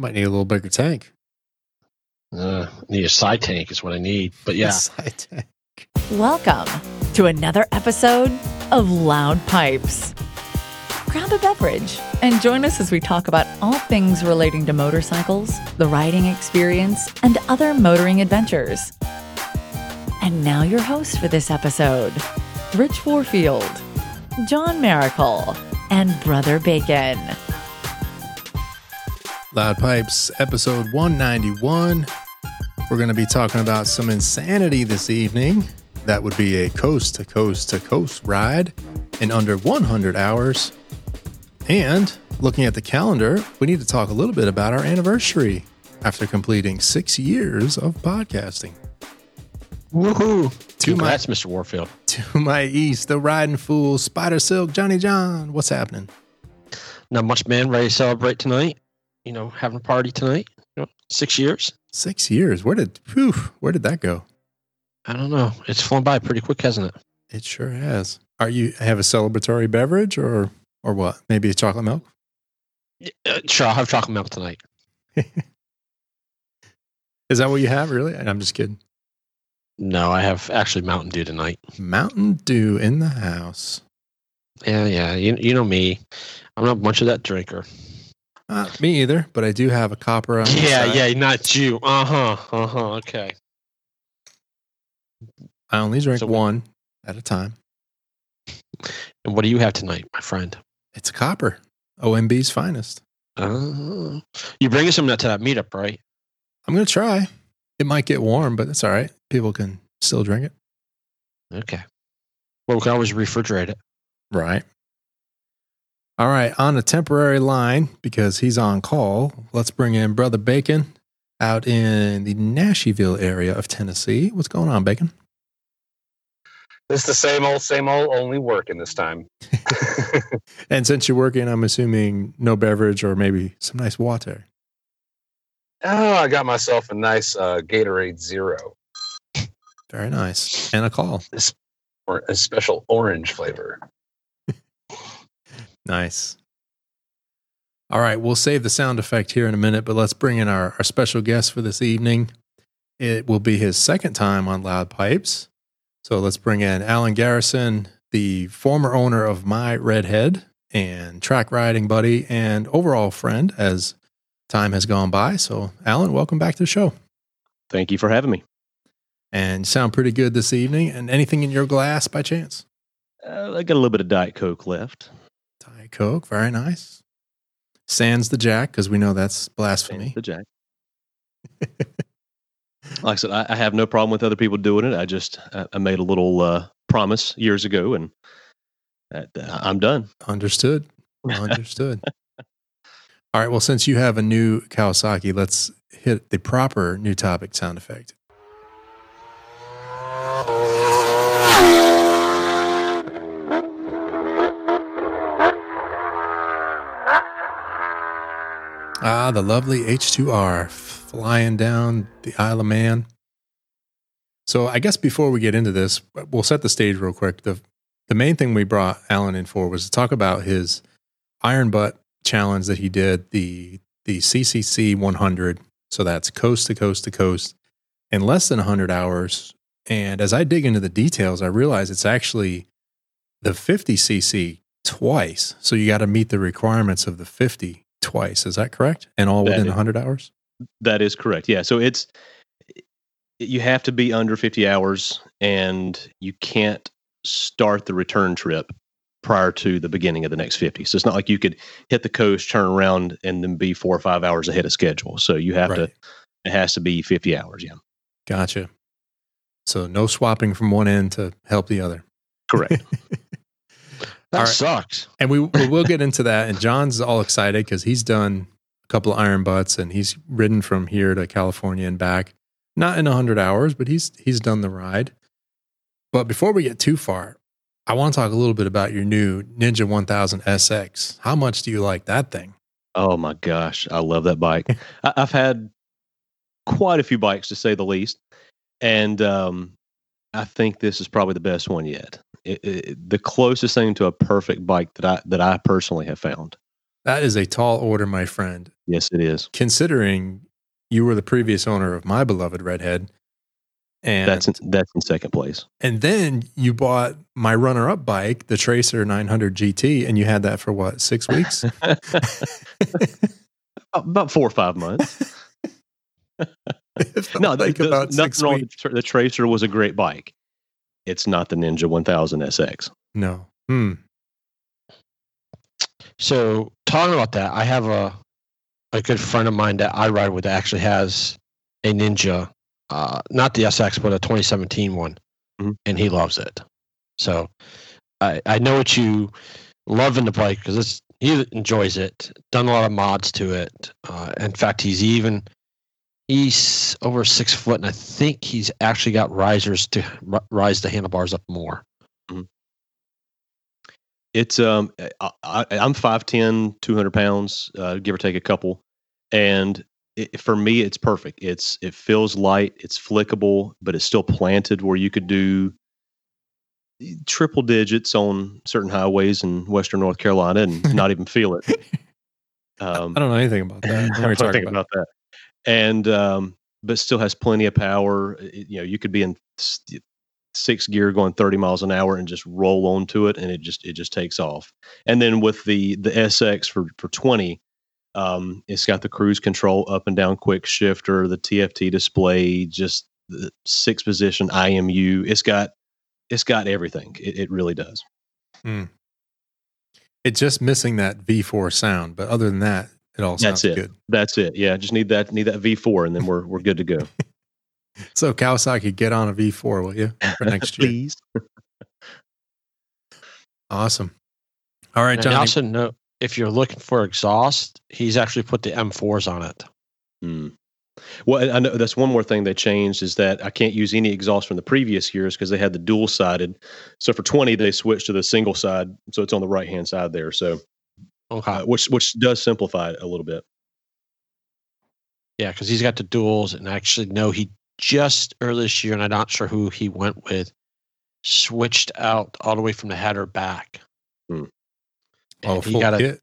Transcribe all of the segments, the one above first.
Might need a little bigger tank. Uh, need a side tank is what I need. But yeah, Side tank. Welcome to another episode of Loud Pipes. Grab a beverage and join us as we talk about all things relating to motorcycles, the riding experience, and other motoring adventures. And now, your host for this episode Rich Warfield, John Miracle, and Brother Bacon. Loud Pipes, episode 191. We're going to be talking about some insanity this evening. That would be a coast to coast to coast ride in under 100 hours. And looking at the calendar, we need to talk a little bit about our anniversary after completing six years of podcasting. woohoo! To my, Congrats, Mr. Warfield. to my east, the riding fool, Spider Silk, Johnny John. What's happening? Not much, man. Ready to celebrate tonight? You know, having a party tonight. You know, six years. Six years. Where did whew, where did that go? I don't know. It's flown by pretty quick, hasn't it? It sure has. Are you have a celebratory beverage or or what? Maybe a chocolate milk? Uh, sure, I'll have chocolate milk tonight. Is that what you have? Really? I'm just kidding. No, I have actually Mountain Dew tonight. Mountain Dew in the house. Yeah, yeah. You, you know me. I'm not much of that drinker. Uh, me either, but I do have a copper on. Yeah, yeah. Not you. Uh huh. Uh huh. Okay. I only drink So- one at a time. And what do you have tonight, my friend? It's a copper. OMB's finest. Uh, you bringing some of that to that meetup, right? I'm gonna try. It might get warm, but it's all right. People can still drink it. Okay. Well, we can always refrigerate it. Right. All right. On a temporary line because he's on call. Let's bring in Brother Bacon out in the Nashville area of Tennessee. What's going on, Bacon? It's the same old, same old, only working this time. And since you're working, I'm assuming no beverage or maybe some nice water. oh, I got myself a nice uh, Gatorade Zero, Very nice. And a call. This, or a special orange flavor. Nice. All right. We'll save the sound effect here in a minute, but let's bring in our, our special guest for this evening. It will be his second time on Loud Pipes. So let's bring in Alan Garrison, the former owner of My Redhead and track riding buddy and overall friend as time has gone by. So, Alan, welcome back to the show. Thank you for having me. And sound pretty good this evening. And anything in your glass by chance? Uh, I got a little bit of Diet Coke left. Coke. Very nice. Sans the Jack, because we know that's blasphemy. The Jack. like I said, I, I have no problem with other people doing it. I just I, I made a little uh, promise years ago, and that, I'm done. Understood. Understood. All right. Well, since you have a new Kawasaki, let's hit the proper new topic sound effect. Ah, the lovely H2R flying down the Isle of Man. So, I guess before we get into this, we'll set the stage real quick. The the main thing we brought Alan in for was to talk about his iron butt challenge that he did the the CCC 100. So that's coast to coast to coast in less than 100 hours. And as I dig into the details, I realize it's actually the 50 cc twice. So you got to meet the requirements of the 50 twice. Is that correct? And all That within is- 100 hours? That is correct. Yeah. So it's you have to be under 50 hours, and you can't start the return trip prior to the beginning of the next 50. So it's not like you could hit the coast, turn around, and then be four or five hours ahead of schedule. So you have to. It has to be 50 hours. Yeah. Gotcha. So no swapping from one end to help the other. Correct. That right. sucks. And we, we will get into that. And John's all excited because he's done a couple of iron butts and he's ridden from here to California and back. Not in 100 hours, but he's he's done the ride. But before we get too far, I want to talk a little bit about your new Ninja 1000 SX. How much do you like that thing? Oh my gosh, I love that bike. I, I've had quite a few bikes to say the least, and um, I think this is probably the best one yet. It, it, the closest thing to a perfect bike that I that I personally have found. That is a tall order, my friend. Yes, it is. Considering you were the previous owner of my beloved Redhead, and That's in, that's in second place. and then you bought my runner-up bike, the Tracer 900 GT, and you had that for what six weeks? about four or five months. no, like nothing six wrong the, the Tracer was a great bike. It's not the Ninja 1000 SX. No. Hmm. So talking about that, I have a a good friend of mine that I ride with that actually has a Ninja, uh, not the SX, but a 2017 one, Mhm. and he loves it. So I I know what you love in the bike because it's he enjoys it. Done a lot of mods to it. Uh, in fact, he's even he's over six foot, and I think he's actually got risers to ri- rise the handlebars up more. It's um, I, I, I'm 5'10", 200 pounds, uh, give or take a couple, and it, for me, it's perfect. It's it feels light, it's flickable, but it's still planted where you could do triple digits on certain highways in Western North Carolina and not even feel it. Um, I don't know anything about that. I What are you don't talking think about? about that. And um, but still has plenty of power. It- you know, you could be in six gear going 30 miles an hour and just roll onto it and it just it just takes off. And then with the the SX for for 20 um, it's got the cruise control up and down quick shifter, the TFT display, just the six position IMU. It's got it's got everything. It, it really does. Mm. It's just missing that V4 sound, but other than that, it all sounds That's it. good. That's it. Yeah, just need that need that V4 and then we're we're good to go. So Kawasaki, get on a V4, will you, for next year? Please. Awesome. All right, And also know if you're looking for exhaust, he's actually put the M4s on it. Mm. Well, I know that's one more thing they changed is that I can't use any exhaust from the previous years because they had the dual sided. So for 20, they switched to the single side. So it's on the right hand side there. So, Okay. uh, which, which does simplify it a little bit. Yeah, because he's got the duels, and I actually know he just earlier this year, and I'm not sure who he went with, switched out all the way from the header back. Hmm. oh, he full got a kit.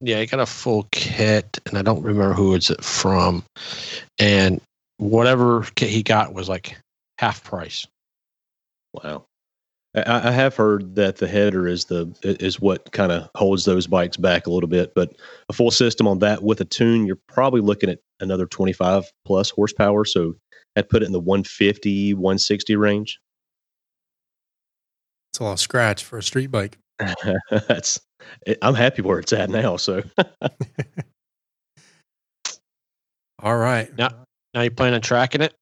yeah, he got a full kit, and I don't remember who it's it from, and whatever kit he got was like half price. Wow. I, I have heard that the header is the is what kind of holds those bikes back a little bit, but a full system on that with a tune, you're probably looking at another 25 plus horsepower. So I'd put it in the 150, 160 range. It's a lot of scratch for a street bike. That's it, I'm happy where it's at now. So All right. Yeah. Now you plan on tracking it?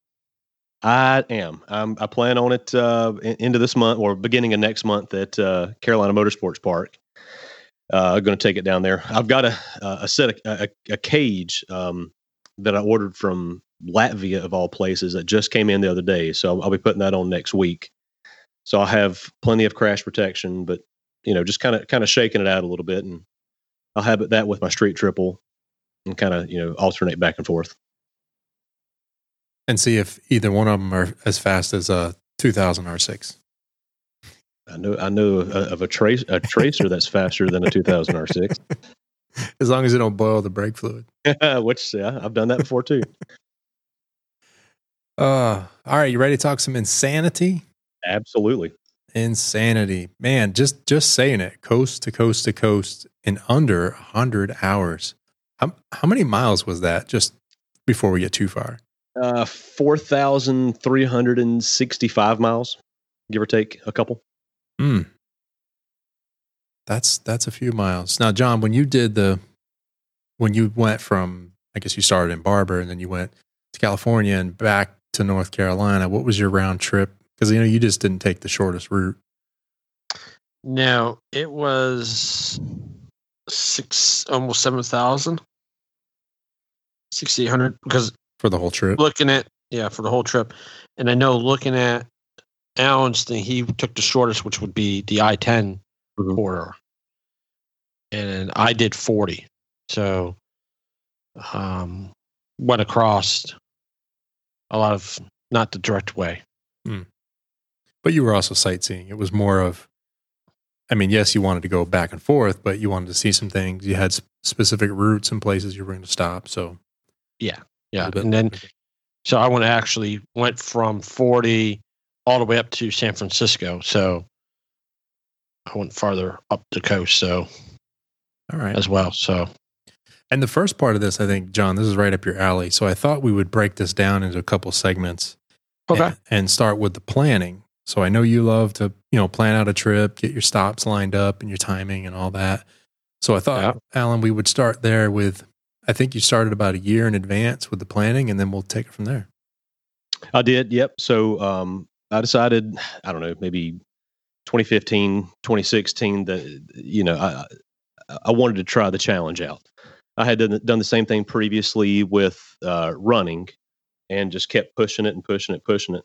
I am. I'm, I plan on it uh, in- into this month or beginning of next month at uh, Carolina Motorsports Park. Uh, going to take it down there. I've got a a set a, a cage um, that I ordered from Latvia of all places that just came in the other day. So I'll, I'll be putting that on next week. So I'll have plenty of crash protection, but you know, just kind of kind of shaking it out a little bit, and I'll have it that with my street triple, and kind of you know alternate back and forth. And see if either one of them are as fast as a 2000 R6. I know I know of a, trace a tracer that's faster than a 2000 R6. As long as it don't boil the brake fluid. Which yeah, I've done that before too. Uh, all right. You ready to talk some insanity? Absolutely. Insanity. Man, just just saying it, coast to coast to coast in under 100 hours. How, how many miles was that just before we get too far? Uh, four thousand three hundred and sixty-five miles, give or take a couple. Hmm. That's that's a few miles. Now, John, when you did the when you went from I guess you started in Barber and then you went to California and back to North Carolina, what was your round trip? Because you know you just didn't take the shortest route. No, it was six, almost seven thousand, sixty eight hundred. Because for the whole trip. looking at yeah for the whole trip, and I know looking at Alan's thing, he took the shortest, which would be the I 10 Mhm. corridor, and I did forty. So, um, went across a lot of not the direct way. But you were also sightseeing. It was more of I mean, yes, you wanted to go back and forth, but you wanted to see some things. You had specific routes and places you were going to stop. So Yeah, bit. and then so I went actually went from forty all the way up to San Francisco. So I went farther up the coast. So all right. as well. So And the first part of this, I think, John, this is right up your alley. So I thought we would break this down into a couple segments. okay, and, and start with the planning. So I know you love to, you know, plan out a trip, get your stops lined up and your timing and all that. So I thought, Yeah. Alan, we would start there with, I think you started about a year in advance with the planning and then we'll take it from there. I did. Yep. So um, I decided, I don't know, maybe 2015, 2016 that, you know, I, I- wanted to try the challenge out. I had done, done the same thing previously with uh, running and just kept pushing it and pushing it, pushing it.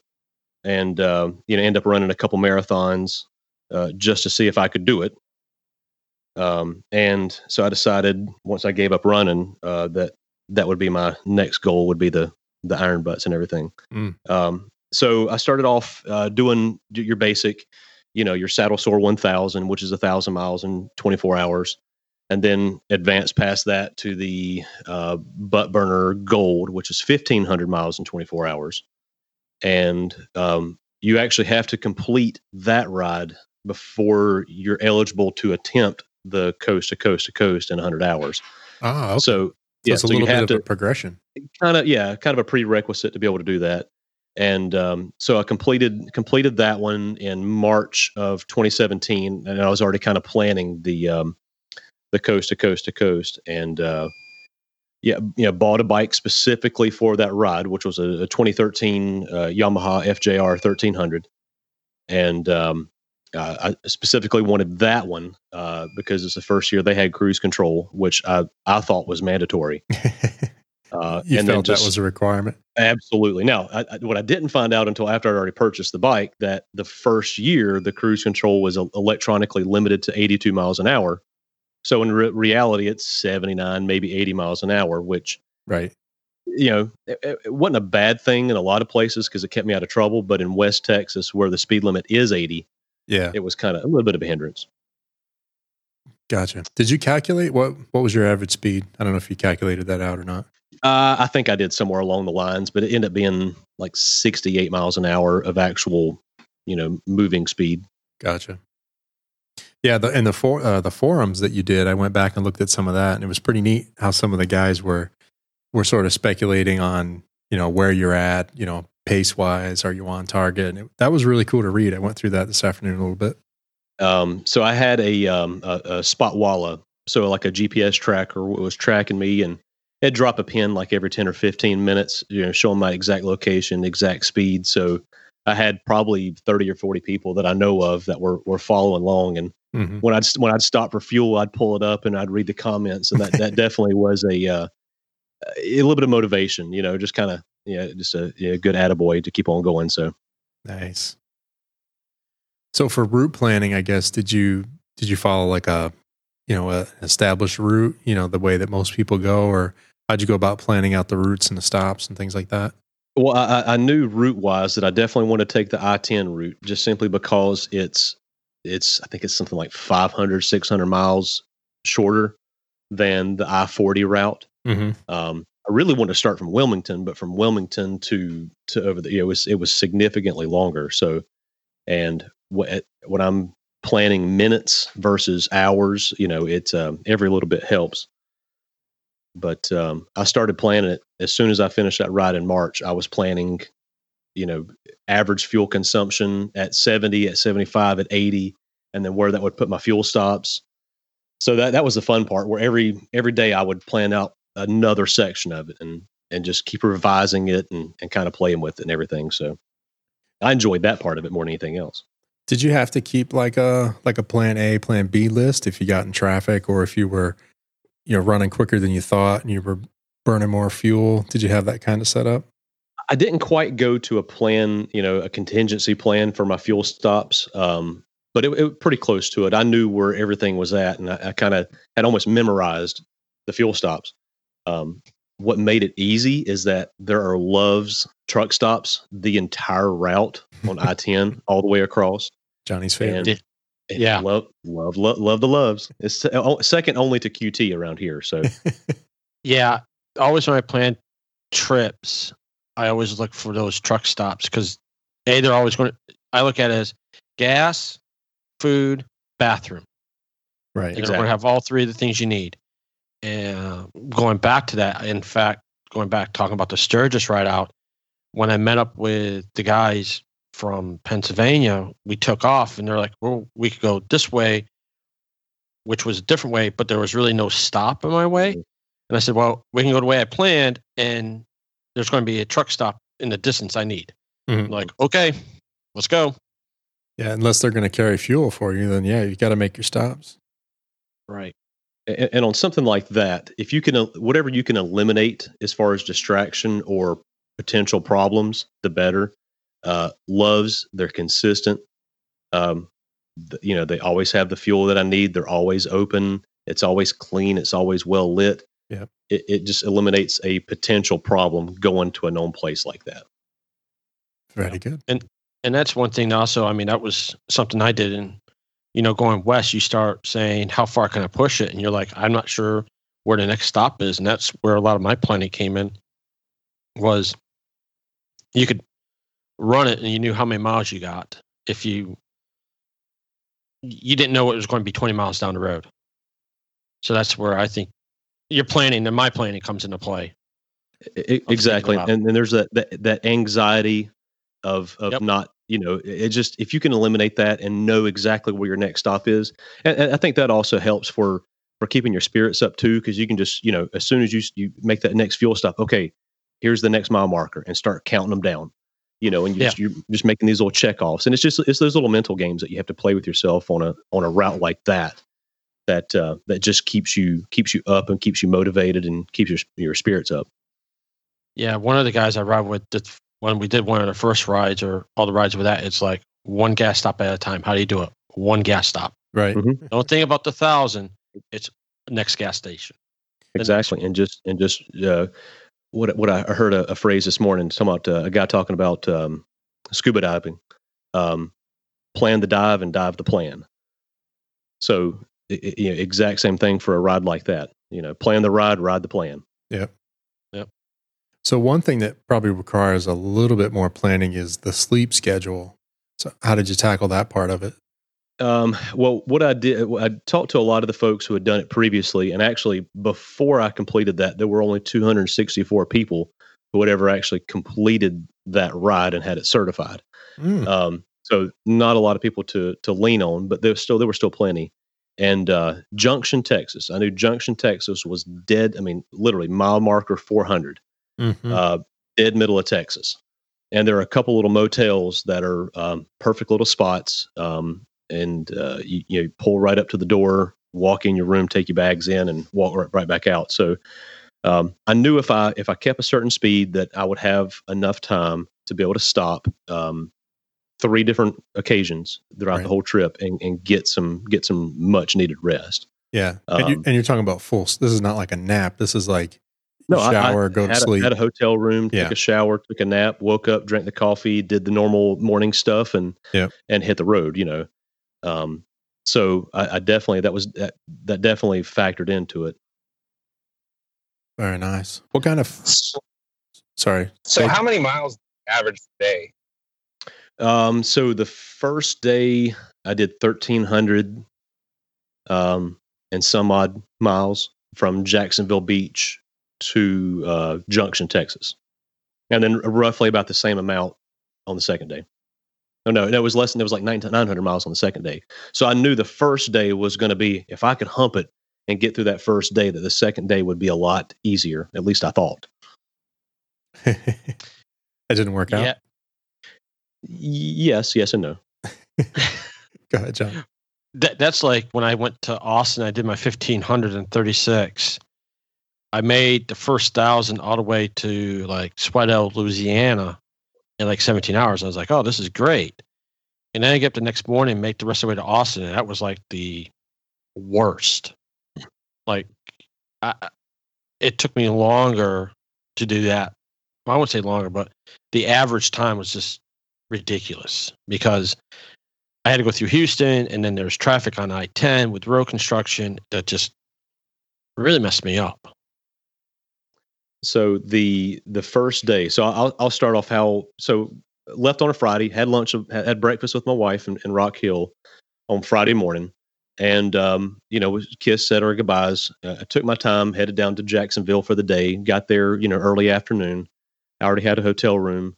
And, um, you know, end up running a couple marathons uh, just to see if I could do it. Um, and so I decided once I gave up running uh, that that would be my next goal would be the, the iron butts and everything. Um, so I started off uh, doing your basic, you know, your saddle sore 1000, which is a thousand miles in 24 hours. And then advance past that to the uh, bun burner gold, which is 1500 miles in 24 hours. And um, you actually have to complete that ride before you're eligible to attempt the coast to coast to coast in 100 hours. Ah, okay. So, So, yeah, it's a so you have bit to a progression. kind of yeah kind of a prerequisite to be able to do that and um, so i completed completed that one in march of 2017 and i was already kind of planning the um, the coast to coast to coast and uh, yeah you know bought a bike specifically for that ride which was a, a 2013 uh, yamaha fjr 1300 and um, uh, I specifically wanted that one uh, because it's the first year they had cruise control, which I, I thought was mandatory. Uh, you and felt just- that was a requirement. Absolutely. Now, I, I, what I didn't find out until after I'd already purchased the bike that the first year the cruise control was el- electronically limited to 82 miles an hour. So in re- reality, it's 79, maybe 80 miles an hour, which Right. you know it, it- it wasn't a bad thing in a lot of places because it kept me out of trouble. But in West Texas, where the speed limit is 80, Yeah. it was kind of a little bit of a hindrance. Gotcha. Did you calculate what, what was your average speed? I don't know if you calculated that out or not. Uh, I think I did somewhere along the lines, but it ended up being like 68 miles an hour of actual, you know, moving speed. Gotcha. Yeah, the and the for uh, the forums that you did, I went back and looked at some of that, and it was pretty neat how some of the guys were were sort of speculating on you know where you're at, you know, pace wise, are you on target? And it, that was really cool to read. I went through that this afternoon a little bit. Um, so I had a, um, a, a spot walla, so like a GPS tracker was tracking me and it'd drop a pin like every 10 or 15 minutes, you know, showing my exact location, exact speed. So I had probably 30 or 40 people that I know of that were, were following along. And hmm when I'd, when I'd stop for fuel, I'd pull it up and I'd read the comments. And that, that definitely was a, uh, a little bit of motivation, you know, just kind of, yeah, just a yeah, good attaboy to keep on going. So Nice. So for route planning, I guess did you did you follow like a you know a established route, you know, the way that most people go, or how'd you go about planning out the routes and the stops and things like that? Well, I, I- knew route wise that I definitely want to take the I 10 route just simply because it's, it's, I think it's something like 500, 600 miles shorter than the I 40 route. Mm-hmm. Um, I really wanted to start from Wilmington, but from Wilmington to, to over the, it was, it was significantly longer. So, and what, when I'm planning minutes versus hours, you know, it's, um, every little bit helps. But um, I started planning it as soon as I finished that ride in March. I was planning, you know, average fuel consumption at 70, at 75, at 80, and then where that would put my fuel stops. So that that was the fun part where every every day I would plan out another section of it and and just keep revising it and, and kind of playing with it and everything. So I enjoyed that part of it more than anything else. Did you have to keep like a like a plan A, plan B list if you got in traffic or if you were you know running quicker than you thought and you were burning more fuel? Did you have that kind of setup? I didn't quite go to a plan, you know, a contingency plan for my fuel stops, um, but it, it was pretty close to it. I knew where everything was at, and I, I kind of had almost memorized the fuel stops. Um, what made it easy is that there are Love's truck stops the entire route on I 10 all the way across. Johnny's favorite. And Yeah. love, love, love, love the loves. It's second only to QT around here. So Yeah, always when I plan trips, I always look for those truck stops because a they're always going. to I look at it as gas, food, bathroom. right. You're going to have all three of the things you need. And going back to that, in fact, going back talking about the Sturgis ride out, when I met up with the guys from Pennsylvania, we took off and they're like, well, we could go this way, which was a different way, but there was really no stop in my way. And I said, well, we can go the way I planned, and there's going to be a truck stop in the distance I need. Mhm. Like, okay, let's go. Yeah, unless they're going to carry fuel for you, then yeah, you got to make your stops. Right. And, and on something like that, if you can, whatever you can eliminate as far as distraction or potential problems, the better. Uh, loves, they're consistent. Um, th- you know, they always have the fuel that I need. They're always open. It's always clean. It's always well lit. Yep. It, it just eliminates a potential problem going to a known place like that. Very good. and and that's one thing also i mean that was something i did and you know going west you start saying how far can i push it? And you're like i'm not sure where the next stop is. And that's where a lot of my planning came in was you could run it and you knew how many miles you got if you you didn't know it was going to be 20 miles down the road. So that's where i think your planning and my planning comes into play. I- I- exactly. and, then there's that, that that anxiety of of Yep. not you know it just if you can eliminate that and know exactly where your next stop is and, and i think that also helps for for keeping your spirits up too because you can just you know as soon as you you make that next fuel stop okay here's the next mile marker and start counting them down you know and you Yeah. just, you're just making these little check offs and it's just it's those little mental games that you have to play with yourself on a on a route like that that uh, that just keeps you keeps you up and keeps you motivated and keeps your your spirits up Yeah, one of the guys I ride with, that when we did one of the first rides or all the rides with that, it's like one gas stop at a time. How do you do it? One gas stop. Right. Mhm. Don't think about the thousand. It's next gas station. Exactly and just and just uh, what what I heard a, a phrase this morning talking about uh, a guy talking about um, scuba diving um, plan the dive and dive the plan so i i- you know, exact same thing for a ride like that you know plan the ride ride the plan So one thing that probably requires a little bit more planning is the sleep schedule. So how did you tackle that part of it? Um, well, what I did, I talked to a lot of the folks who had done it previously, and actually, before I completed that, there were only 264 people who had ever actually completed that ride and had it certified. Mm, Um, so not a lot of people to to lean on, but there was still there were still plenty. And uh, Junction, Texas, I knew Junction, Texas was dead. I mean, literally mile marker 400 mhm. uh, dead middle of Texas. And there are a couple little motels that are um, perfect little spots. Um, and uh, you, you pull right up to the door, walk in your room, take your bags in, and walk right, right back out. So um, I knew if I if I kept a certain speed that I would have enough time to be able to stop um, three different occasions throughout Right. the whole trip and, and get some get some much needed rest. yeah. and, you, um, and you're talking about full. This is not like a nap. This is like No, I- I go to had sleep. A, had a hotel room, Yeah. took a shower, took a nap, woke up, drank the coffee, did the normal morning stuff, and Yeah. and hit the road. You know, um, so I, I definitely that was that that definitely factored into it. Very nice. What kind of? Sorry. so Say- how many miles average a day? Um, so the first day I did thirteen hundred, um, and some odd miles from Jacksonville Beach to uh, Junction, Texas, and then roughly about the same amount on the second day. No, no, no, it was less than it was like 900 miles on the second day. So I knew the first day was going to be if I could hump it and get through that first day, that the second day would be a lot easier. At least I thought. that didn't work out. Yeah. Yes, yes, and no. Go ahead, John. That, that's like when I went to Austin, I did my 1536. I made the first thousand all the way to like Slidell, Louisiana in like 17 hours. I was like, oh, this is great. And then I get up the next morning and make the rest of the way to Austin. And that was like the worst. Like, I, it took me longer to do that. I wouldn't say longer, but the average time was just ridiculous because I had to go through Houston, and then there's traffic on I 10 with road construction that just really messed me up. So the the first day, so I'll I'll start off how so left on a Friday, had lunch, had breakfast with my wife in, in Rock Hill on Friday morning, and um, you know, kissed, said our goodbyes. Uh, I took my time, headed down to Jacksonville for the day. Got there, you know, early afternoon. I already had a hotel room,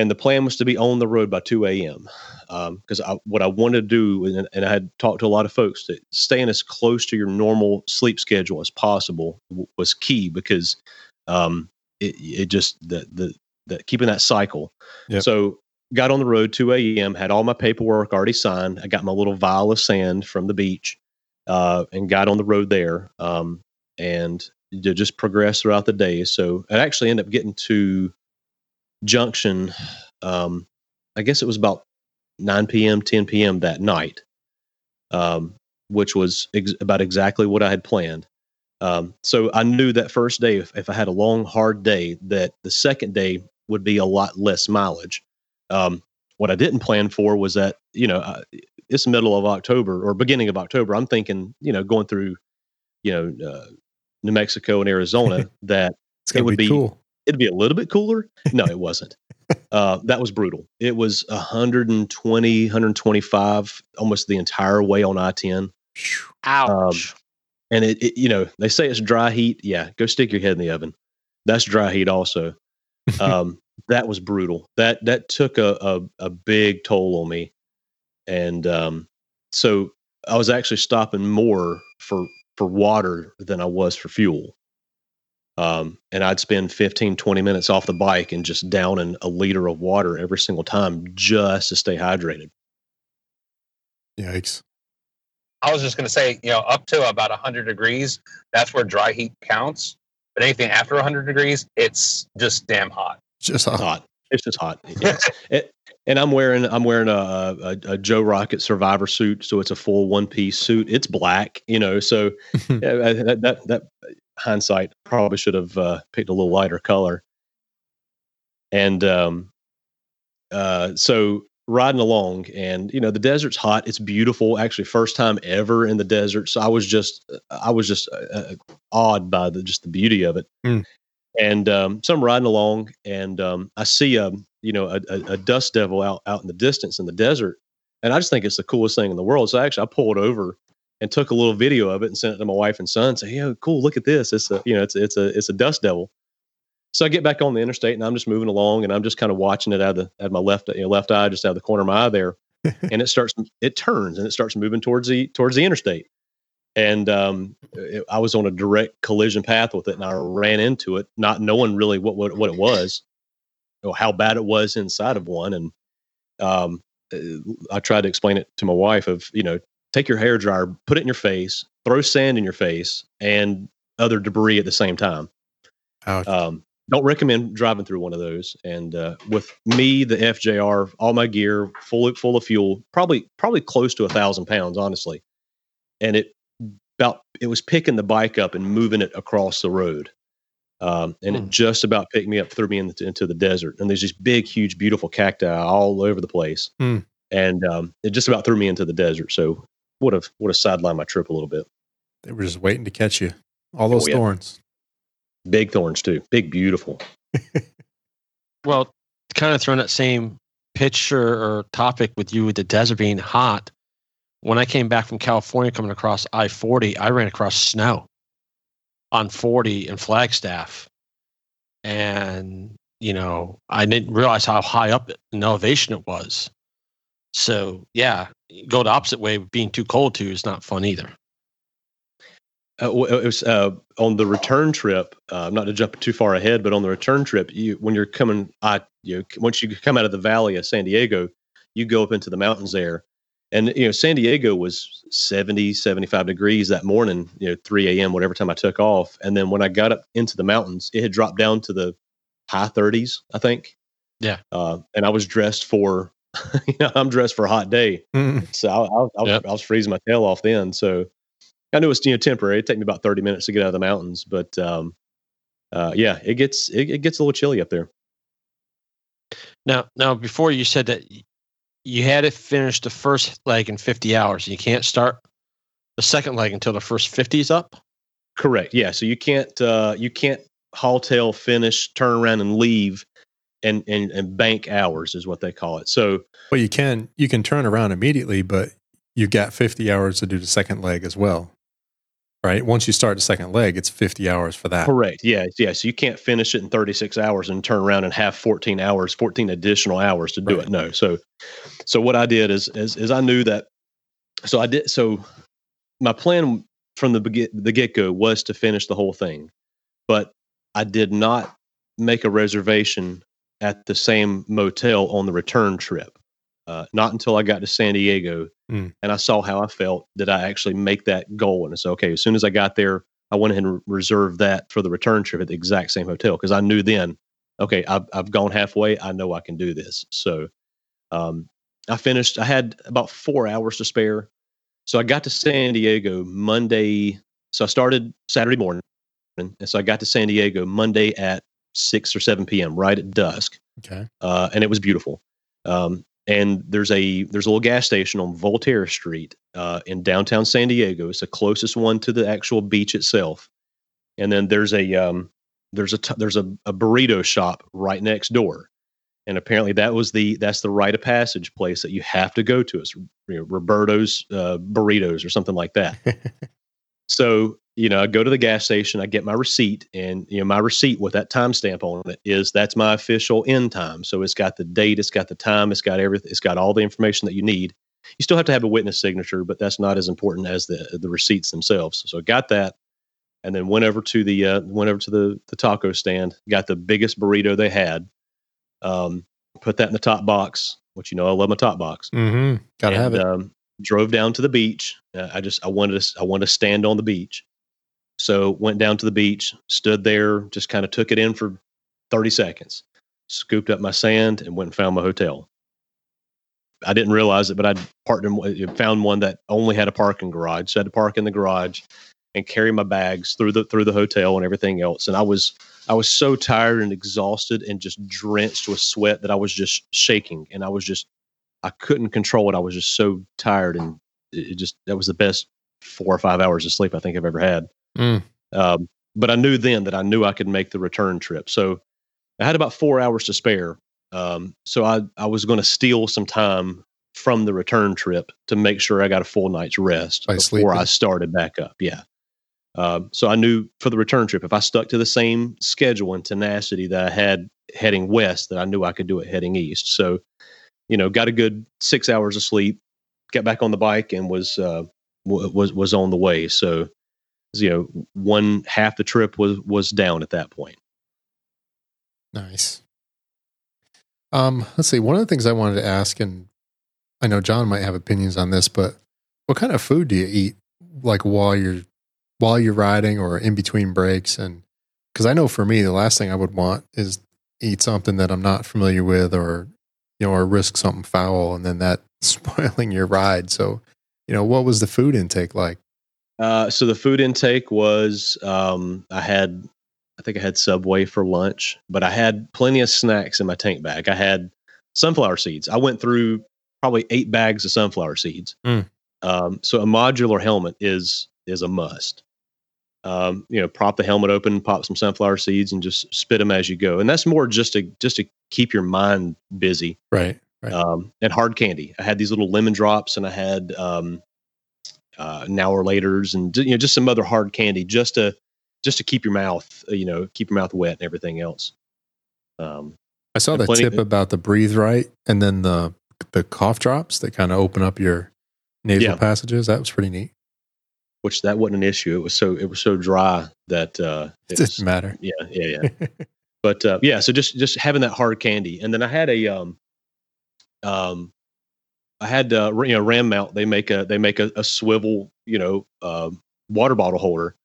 and the plan was to be on the road by two a.m. Because um, what I wanted to do, and, and, I had talked to a lot of folks, that staying as close to your normal sleep schedule as possible w- was key because um, it, it just the the the keeping that cycle. Yep. So got on the road 2 a.m. Had all my paperwork already signed. I got my little vial of sand from the beach, uh, and got on the road there. Um, and just progress throughout the day. So I actually ended up getting to Junction. Um, I guess it was about 9 p.m., 10 p.m. that night, um, which was ex- about exactly what I had planned. Um, so I knew that first day, if, if, I had a long, hard day, that the second day would be a lot less mileage. Um, what I didn't plan for was that, you know, uh, it's middle of October or beginning of October. I'm thinking, you know, going through, you know, uh, New Mexico and Arizona, that it would be, be cool. It'd be a little bit cooler. No, it wasn't. uh, that was brutal. It was 120, 125 almost the entire way on I 10. Ouch. Um, and it, it, you know, they say it's dry heat. Yeah, go stick your head in the oven. That's dry heat also. Um, that was brutal. That that took a, a, a big toll on me. And um, so I was actually stopping more for for water than I was for fuel. Um, and I'd spend 15, 20 minutes off the bike and just downing a liter of water every single time just to stay hydrated. Yikes. I was just going to say, you know, up to about 100 degrees, that's where dry heat counts. But anything after 100 degrees, it's just damn hot. Just hot. hot. It's just hot. Yeah. it, and I'm wearing I'm wearing a, a, a, Joe Rocket Survivor suit, so it's a full one piece suit. It's black, you know. So yeah, that, that, that hindsight probably should have uh, picked a little lighter color. And um, uh, so riding along, and you know the desert's hot. It's beautiful. Actually, first time ever in the desert. So I was just I was just uh, uh awed by the just the beauty of it. Mm. And um, so I'm riding along, and um, I see a you know a, a, a dust devil out out in the distance in the desert, and I just think it's the coolest thing in the world. So actually, I pulled over and took a little video of it and sent it to my wife and son. Say, "Yeah, cool, look at this. It's a you know, it's it's a it's a dust devil." So I get back on the interstate and I'm just moving along and I'm just kind of watching it out of the out of my left you know, left eye, just out of the corner of my eye there, and it starts it turns and it starts moving towards the towards the interstate. And um, it, I was on a direct collision path with it, and I ran into it, not knowing really what what, what it was, or how bad it was inside of one. And um, uh, I tried to explain it to my wife of you know take your hair dryer, put it in your face, throw sand in your face, and other debris at the same time. Um, don't recommend driving through one of those. And uh, with me, the FJR, all my gear full full of fuel, probably probably close to a thousand pounds, honestly. And it about it was picking the bike up and moving it across the road. Um, and it hmm. just about picked me up, threw me into, into, the desert. And there's these big, huge, beautiful cacti all over the place. Mm. And um, it just about threw me into the desert. So would have would have sidelined my trip a little bit. They were just waiting to catch you. All oh, those oh, yeah. thorns. Big thorns too. Big, beautiful. well, kind of throwing that same picture or topic with you with the desert being hot. When I came back from California coming across I 40, I ran across snow on 40 in Flagstaff. And, you know, I didn't realize how high up in elevation it was. So yeah, go the opposite way. Being too cold too is not fun either. Uh, it was uh, on the return trip. Uh, not to jump too far ahead, but on the return trip, you when you're coming, I you know, once you come out of the valley of San Diego, you go up into the mountains there, and you know San Diego was 70, 75 degrees that morning. You know, 3 a.m. whatever time I took off, and then when I got up into the mountains, it had dropped down to the high 30s, I think. Yeah. Uh, and I was dressed for you know, I'm dressed for a hot day. Mm. So I, I, I, yep. I, was freezing my tail off then. So I knew it was you know temporary. It took me about 30 minutes to get out of the mountains, but um, uh, yeah, it gets it, it, gets a little chilly up there. Now, now before you said that you had to finish the first leg in 50 hours. You can't start the second leg until the first 50 is up. Correct. Yeah. So you can't uh, you can't haul tail finish, turn around and leave, and and and bank hours is what they call it. So Well, you can you can turn around immediately, but you got 50 hours to do the second leg as well. Right? Once you start the second leg, it's 50 hours for that. correct. Yeah. Yeah. So you can't finish it in 36 hours and turn around and have 14 hours, 14 additional hours to do Right. it. No. So so what I did is is, is I knew that. So I did. So my plan from the begin the get go was to finish the whole thing, but I did not make a reservation at the same motel on the return trip. Uh, not until I got to San Diego Mm. and I saw how I felt did I actually make that goal. And it's okay. As soon as I got there, I went ahead and reserved that for the return trip at the exact same hotel because I knew then, okay, I've, I've gone halfway. I know I can do this. So um, I finished, I had about four hours to spare. So I got to San Diego Monday. So I started Saturday morning. And so I got to San Diego Monday at 6 or 7 p.m., right at dusk Okay. uh, and it was beautiful. Um, and there's a there's a little gas station on Voltaire Street uh, in downtown San Diego. It's the closest one to the actual beach itself. And then there's a um, there's a t- there's a, a burrito shop right next door. And apparently that was the that's the rite of passage place that you have to go to. It's you know, Roberto's uh, burritos or something like that. So, you know, I go to the gas station, I get my receipt, and you know, my receipt with that timestamp on it is that's my official end time. So it's got the date, it's got the time, it's got everything, it's got all the information that you need. You still have to have a witness signature, but that's not as important as the the receipts themselves. So I got that, and then went over to the uh, went over to the the taco stand, got the biggest burrito they had, um, put that in the top box. Which you know, I love my top box Mm-hmm. Gotta have it. Um, drove down to the beach. Uh, I just I wanted to I wanted to stand on the beach, so went down to the beach, stood there, just kind of took it in for thirty seconds, scooped up my sand, and went and found my hotel. I didn't realize it, but I in, found one that only had a parking garage. So I had to park in the garage and carry my bags through the through the hotel and everything else. And I was I was so tired and exhausted and just drenched with sweat that I was just shaking and I was just I couldn't control it. I was just so tired and it just that was the best four or five hours of sleep I think I've ever had. Mm. Um, but I knew then that I knew I could make the return trip. So I had about four hours to spare. Um, so I, I was going to steal some time from the return trip to make sure I got a full night's rest By before I started back up. Yeah. Um, so I knew for the return trip, if I stuck to the same schedule and tenacity that I had heading west, that I knew I could do it heading east. So, you know, got a good six hours of sleep, got back on the bike, and was uh, w- was was on the way. So, you know, one half the trip was was down at that point. Nice. Um, let's see. One of the things I wanted to ask, and I know John might have opinions on this, but what kind of food do you eat, like while you're while you're riding or in between breaks? And because I know for me, the last thing I would want is eat something that I'm not familiar with, or you know, or risk something foul, and then that spoiling your ride. So, you know, what was the food intake like? Uh, so the food intake was um, I had I think I had Subway for lunch, but I had plenty of snacks in my tank bag. I had sunflower seeds. I went through probably eight bags of sunflower seeds. Mm. Um, so a modular helmet is is a must. Um, you know, prop the helmet open, pop some sunflower seeds, and just spit them as you go. And that's more just to just to keep your mind busy Right. Right. um, and hard candy. I had these little lemon drops, and I had um, uh, now or later's, and you know just some other hard candy just to just to keep your mouth, uh, you know, keep your mouth wet and everything else. Um, I saw the plenty- tip about the breathe right, and then the the cough drops that kind of open up your nasal Yeah. passages. That was pretty neat. which that wasn't an issue. It was so it was so dry that uh, It it didn't was, matter. yeah, yeah, yeah. but uh, yeah, so just just having that hard candy, and then I had a um, um, I had uh, you know Ram Mount. They make a they make a, a swivel you know uh, water bottle holder,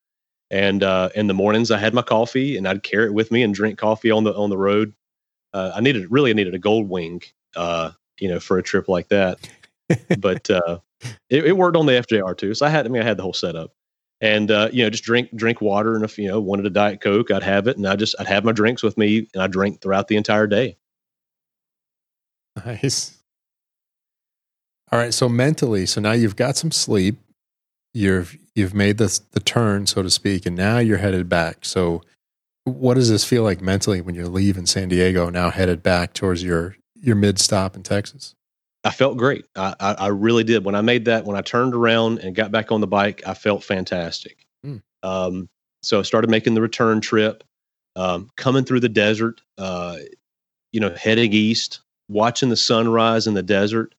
and uh, in the mornings I had my coffee, and I'd carry it with me and drink coffee on the on the road. Uh, I needed really I needed a gold wing, uh, you know, for a trip like that, but uh, it, it worked on the FJR too. So I had I mean I had the whole setup and uh, you know just drink drink water and if you know wanted a diet coke i'd have it and i just i'd have my drinks with me and i drank throughout the entire day Nice. All right. So mentally, so now you've got some sleep. You've you've made the the turn, so to speak, and now you're headed back. So, what does this feel like mentally when you're leaving San Diego, now headed back towards your your mid stop in Texas? I felt great. I, I, I really did. When I made that, when I turned around and got back on the bike, I felt fantastic. Hmm. Um, so I started making the return trip, um, coming through the desert, uh, you know, heading east, watching the sunrise in the desert.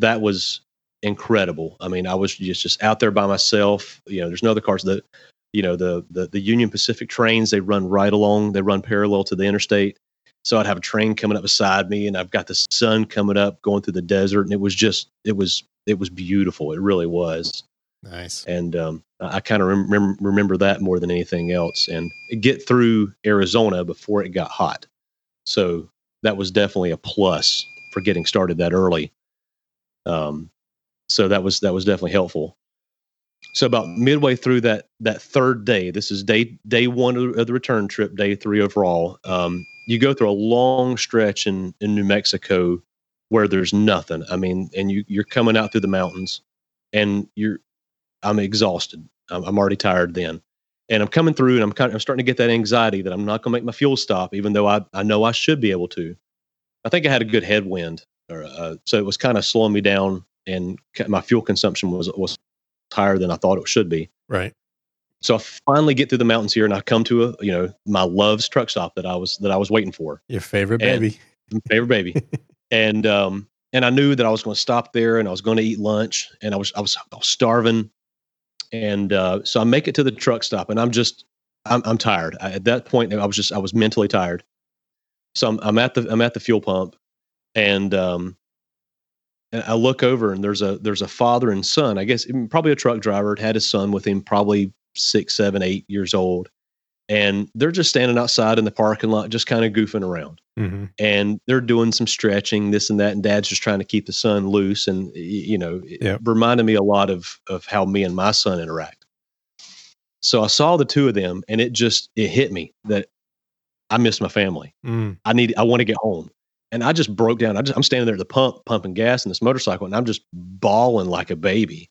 That was incredible. I mean, I was just just out there by myself. You know, there's no other cars. The you know the the the Union Pacific trains they run right along. They run parallel to the interstate. So I'd have a train coming up beside me, and I've got the sun coming up, going through the desert, and it was just it was it was beautiful. It really was. Nice. And um, I, I kind of rem- remember that more than anything else. And get through Arizona before it got hot. So that was definitely a plus for getting started that early. Um, so that was that was definitely helpful. So about midway through that that third day, this is day day one of the return trip, day three overall. Um, you go through a long stretch in in New Mexico where there's nothing. I mean, and you you're coming out through the mountains, and you're I'm exhausted. I'm, I'm already tired then, and I'm coming through, and I'm kind of I'm starting to get that anxiety that I'm not going to make my fuel stop, even though I I know I should be able to. I think I had a good headwind, or, uh, so it was kind of slowing me down, and my fuel consumption was was higher than I thought it should be. Right. So I finally get through the mountains here, and I come to a you know my love's truck stop that I was that I was waiting for, Your favorite And- baby. favorite baby, and um and I knew that I was going to stop there, and I was going to eat lunch, and I was I was, I was starving, and uh, so I make it to the truck stop, and I'm just I'm I'm tired. I, at that point, I was just I was mentally tired. So I'm, I'm at the I'm at the fuel pump, and um and I look over, and there's a there's a father and son. I guess mm, probably a truck driver had his son with him, probably six, seven, eight years old, and they're just standing outside in the parking lot, just kind of goofing around hmm and they're doing some stretching, this and that, and Dad's just trying to keep the son loose, and you know, it Yep. reminded me a lot of of how me and my son interact. So I saw the two of them, and it just it hit me that I miss my family. Mm. I need, I want to get home, and I just broke down. I just, I'm standing there at the pump, pumping gas in this motorcycle, and I'm just bawling like a baby.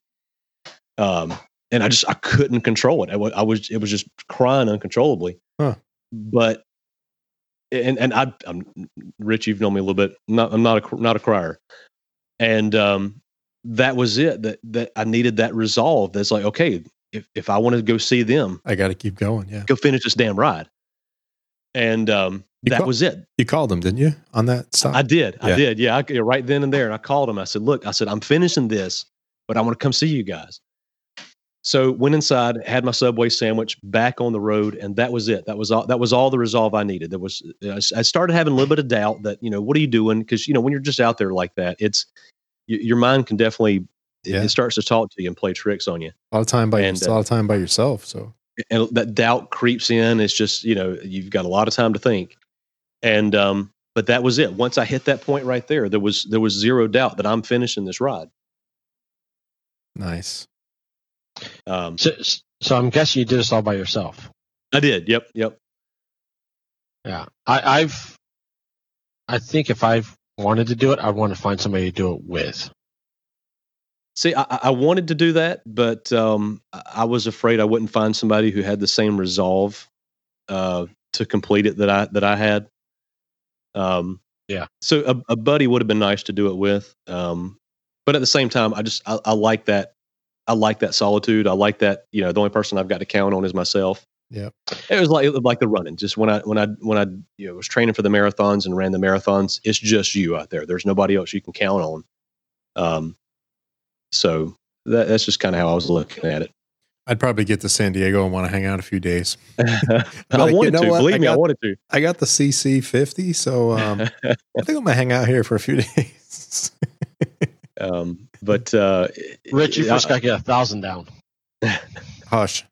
Um, and I just I couldn't control it. I I was it was just crying uncontrollably. Huh. But and and I, I'm Rich. You've known me a little bit. I'm not I'm not a not a crier, and um, that was it. That that I needed that resolve. That's like okay, if if I want to go see them, I got to keep going. Yeah. go finish this damn ride. And um, that call- was it. You called him, didn't you, on that stop? I did. I did. Yeah. I, yeah, right then and there. And I called him. I said, look, I said, I'm finishing this, but I want to come see you guys. So went inside, had my Subway sandwich back on the road. And that was it. That was all, that was all the resolve I needed. There was, I started having a little bit of doubt that, you know, what are you doing? Cause you know, when you're just out there like that, it's, your mind can definitely, it- Yeah. it starts to talk to you and play tricks on you. a lot of time by And, a lot of time by yourself. So and that doubt creeps in. It's just you know you've got a lot of time to think, and um, but that was it. Once I hit that point right there, there was there was zero doubt that I'm finishing this ride. nice. Um, So, so I'm guessing you did this all by yourself. I did. Yep. Yep. Yeah. I, I've, I think if I wanted to do it, I'd want to find somebody to do it with. See, I, I wanted to do that, but um, I I was afraid I wouldn't find somebody who had the same resolve uh, to complete it that I that I had. Um, Yeah. So a, a buddy would have been nice to do it with, um, but at the same time, I just I, I like that. I like that solitude. I like that. You know, the only person I've got to count on is myself. Yeah. It was like it was like the running. Just when I when I when I you know was training for the marathons and ran the marathons, it's just you out there. There's nobody else you can count on. Um, so that, that's just kind of how I was looking at it. I'd probably get to San Diego and want to hang out a few days. I like, you wanted know to. what? Believe I me, I wanted to. I got the CC fifty, so um, I think I'm gonna hang out here for a few days. um, but uh, Rich, you I- first got to get a thousand down. Hush.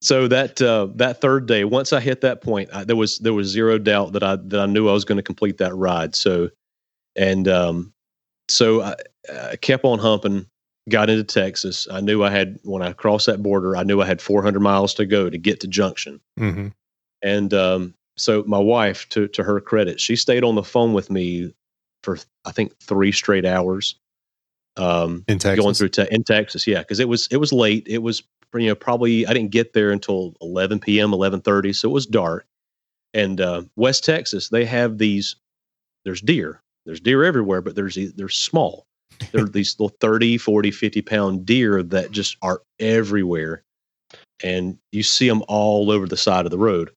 so that uh, that third day, once I hit that point, I, there was there was zero doubt that I that I knew I was going to complete that ride. So, and um, so I, I kept on humping. Got into Texas. I knew I had when I crossed that border. I knew I had 400 miles to go to get to Junction. hmm And um, so my wife, to to her credit, she stayed on the phone with me for I think three straight hours. Um, In Texas. going through te- in Texas, yeah, because it was it was late. It was you know probably I didn't get there until 11 p.m. 11:30, so it was dark. And uh, West Texas, they have these. There's deer. There's deer everywhere, but there's they're small. They're these little 30, 40, 50 pound deer that just are everywhere, and you see them all over the side of the road.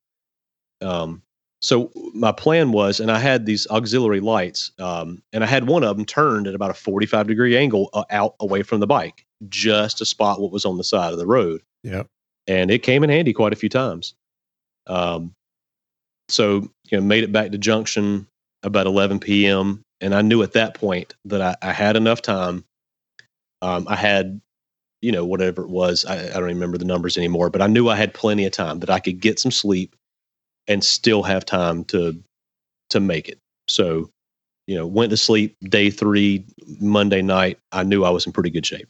Um, so my plan was, and I had these auxiliary lights, um, and I had one of them turned at about a 45 degree angle uh, out away from the bike, just to spot what was on the side of the road. Yep. And it came in handy quite a few times. Um, so you know, made it back to Junction about 11 p.m. And I knew at that point that I, I had enough time. Um, I had, you know, whatever it was. I, I don't remember the numbers anymore, but I knew I had plenty of time that I could get some sleep and still have time to to make it. So, you know, went to sleep day three, Monday night. I knew I was in pretty good shape.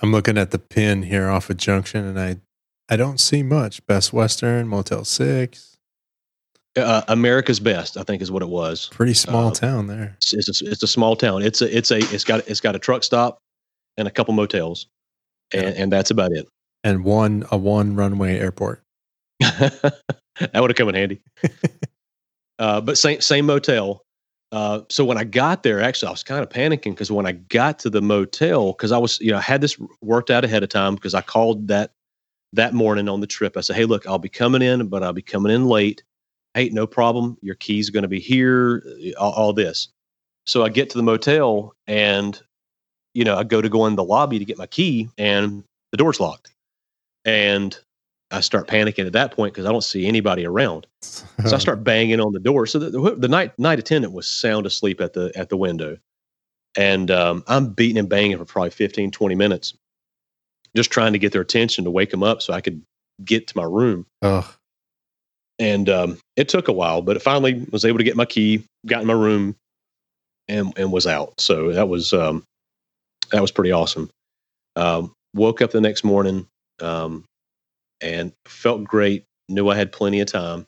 I'm looking at the pin here off of Junction, and I I don't see much. Best Western, Motel Six, Uh, America's best, I think, is what it was. pretty small Uh, town there. It's, it's a, it's a small town. It's a it's a it's got it's got a truck stop and a couple motels, and and that's about it. and one a one runway airport. that would have come in handy. uh, but same same motel. Uh, so when I got there, actually, I was kind of panicking because when I got to the motel, because I was, you know, I had this worked out ahead of time because I called that that morning on the trip. I said, "Hey, look, I'll be coming in, but I'll be coming in late. Hey, no problem. Your key's going to be here. All, all this." So I get to the motel, and you know, I go to go in the lobby to get my key, and the door's locked, and I start panicking at that point because I don't see anybody around. So I start banging on the door. So the, the, the night night attendant was sound asleep at the at the window, and um, I'm beating and banging for probably 15, 20 minutes, just trying to get their attention to wake them up so I could get to my room. Ugh. And um, it took a while, but I finally was able to get my key, got in my room, and and was out. So that was um, that was pretty awesome. Um, woke up the next morning um, and felt great. Knew I had plenty of time.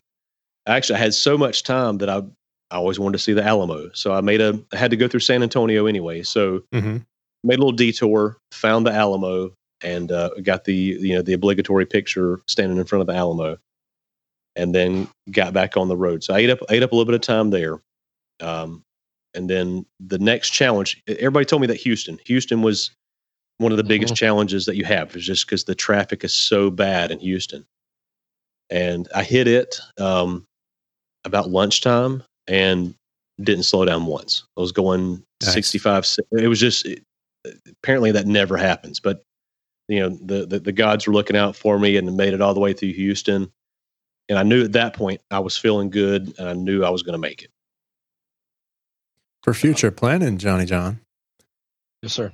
Actually, I had so much time that I I always wanted to see the Alamo. So I made a I had to go through San Antonio anyway. So hmm made a little detour, found the Alamo, and uh, got the you know the obligatory picture standing in front of the Alamo, and then got back on the road. So I ate up ate up a little bit of time there, um, and then the next challenge. Everybody told me that Houston, Houston was one of the biggest challenges that you have, is just because the traffic is so bad in Houston. And I hit it um, about lunchtime and didn't slow down once. I was going Nice. 65. It was just it, apparently that never happens, but you know the, the the gods were looking out for me and made it all the way through Houston. And I knew at that point I was feeling good and I knew I was going to make it. For future planning, Johnny John, Yes, sir.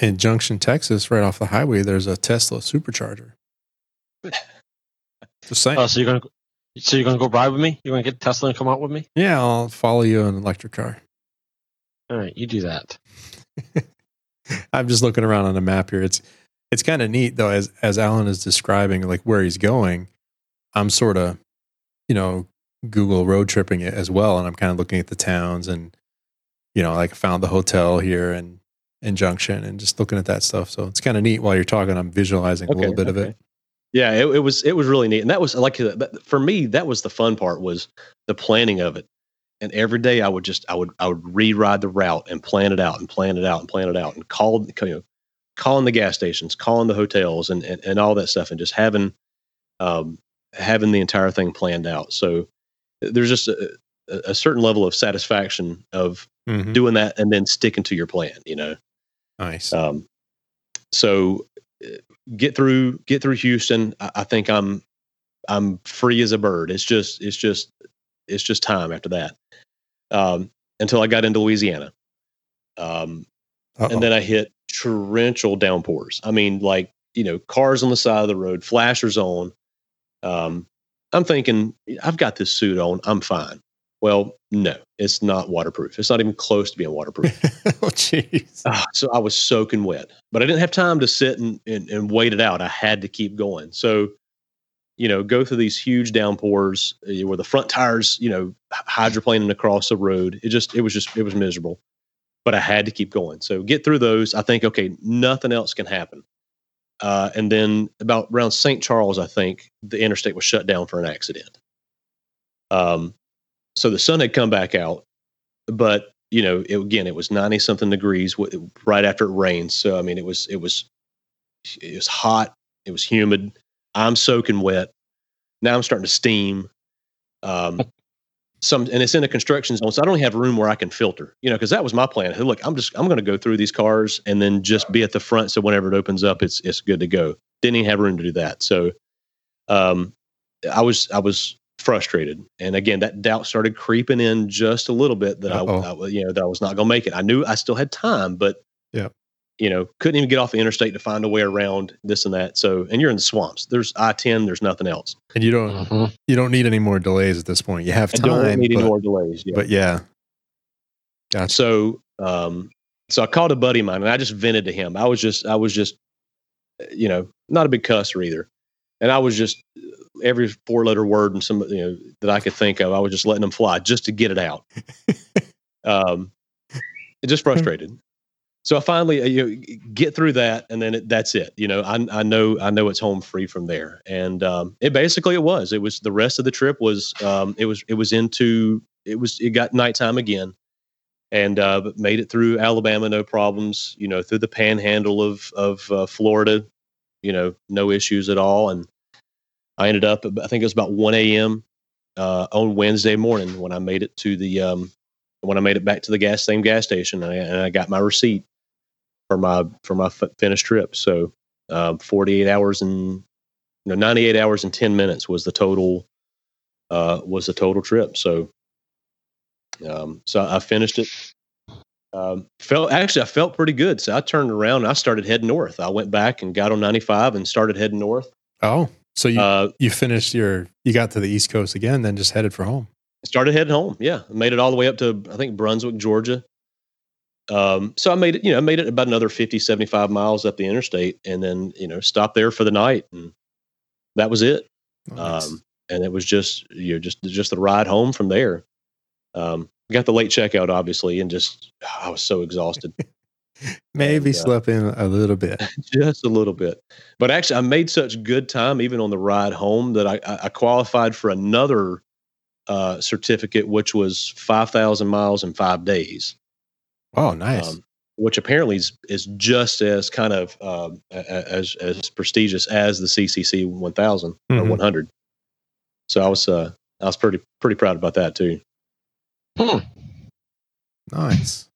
in Junction, Texas, right off the highway, there's a Tesla supercharger. Just saying. Oh, so you're gonna so you're gonna go ride with me? You're gonna get Tesla and come out with me? yeah, I'll follow you in an electric car. All right, you do that. I'm just looking around on the map here. It's it's kind of neat though, as as Alan is describing like where he's going. I'm sort of, you know, Google road tripping it as well, and I'm kind of looking at the towns and, you know, like found the hotel here and in Junction and just looking at that stuff. So it's kind of neat while you're talking. I'm visualizing a little bit of it. Yeah, it, it was it was really neat, and that was like for me. That was the fun part was the planning of it. And every day I would just I would I would re-ride the route and plan it out and plan it out and plan it out and call you know calling the gas stations, calling the hotels, and and, and all that stuff, and just having um, having the entire thing planned out. So there's just a, a certain level of satisfaction of Mhm. doing that and then sticking to your plan. You know. Nice. Um, so uh, get through get through Houston. I, I think I'm I'm free as a bird. It's just it's just it's just time after that. Um, until I got into Louisiana, um, and then I hit torrential downpours. I mean, like you know, cars on the side of the road, flashers on. Um, I'm thinking I've got this suit on. I'm fine. Well, no, it's not waterproof. It's not even close to being waterproof. oh, jeez. Ah, so I was soaking wet, but I didn't have time to sit and, and, and wait it out. I had to keep going. So, you know, go through these huge downpours uh, where the front tires, you know, hydroplaning across the road. It just, it was just, it was miserable. But I had to keep going. So get through those. I think, okay, nothing else can happen. Uh, and then about around St. Charles, I think the interstate was shut down for an accident. Um, so the sun had come back out, but you know, it, again, it was ninety something degrees right after it rained. So I mean, it was it was it was hot. It was humid. I'm soaking wet. Now I'm starting to steam. Um, some and it's in a construction zone, so I don't have room where I can filter. You know, because that was my plan. Hey, look, I'm just I'm going to go through these cars and then just be at the front, so whenever it opens up, it's it's good to go. Didn't even have room to do that. So, um, I was I was frustrated, and again, that doubt started creeping in just a little bit that I, I, you know that I was not going to make it. I knew I still had time, but yeah, you know, couldn't even get off the interstate to find a way around this and that. So, and you're in the swamps. There's I ten. There's nothing else. And you don't mm-hmm. you don't need any more delays at this point. You have time. I don't need but, any more delays. Yeah. But yeah, gotcha. So, um, so I called a buddy of mine and I just vented to him. I was just I was just, you know, not a big cusser either, and I was just every four letter word and some you know that I could think of. I was just letting them fly just to get it out. um, it just frustrated so I finally uh, you know, get through that, and then it, that's it. You know, I, I know I know it's home free from there, and um, it basically it was. It was the rest of the trip was um, it was it was into it was it got nighttime again, and uh, made it through Alabama no problems. You know, through the Panhandle of of uh, Florida, you know, no issues at all, and I ended up I think it was about one a.m. Uh, on Wednesday morning when I made it to the um, when I made it back to the gas same gas station and I, and I got my receipt for my for my finished trip. So um, 48 hours and you know 98 hours and 10 minutes was the total uh, was the total trip. So um, so I finished it. Um, felt actually I felt pretty good. So I turned around and I started heading north. I went back and got on 95 and started heading north. Oh, so you uh, you finished your you got to the East Coast again, then just headed for home. Started heading home. Yeah, made it all the way up to I think Brunswick, Georgia. Um, so I made it, you know, I made it about another 50, 75 miles up the interstate and then, you know, stopped there for the night and that was it. Nice. Um, and it was just, you know, just, just the ride home from there. Um, got the late checkout obviously and just, I was so exhausted. Maybe and, uh, slept in a little bit, just a little bit. But actually, I made such good time even on the ride home that I, I qualified for another uh, certificate, which was five thousand miles in five days. Oh, nice. Um, which apparently is, is just as kind of um, as as prestigious as the CCC 1000 mm-hmm. or 100. So I was uh, I was pretty pretty proud about that too. Hmm. Nice.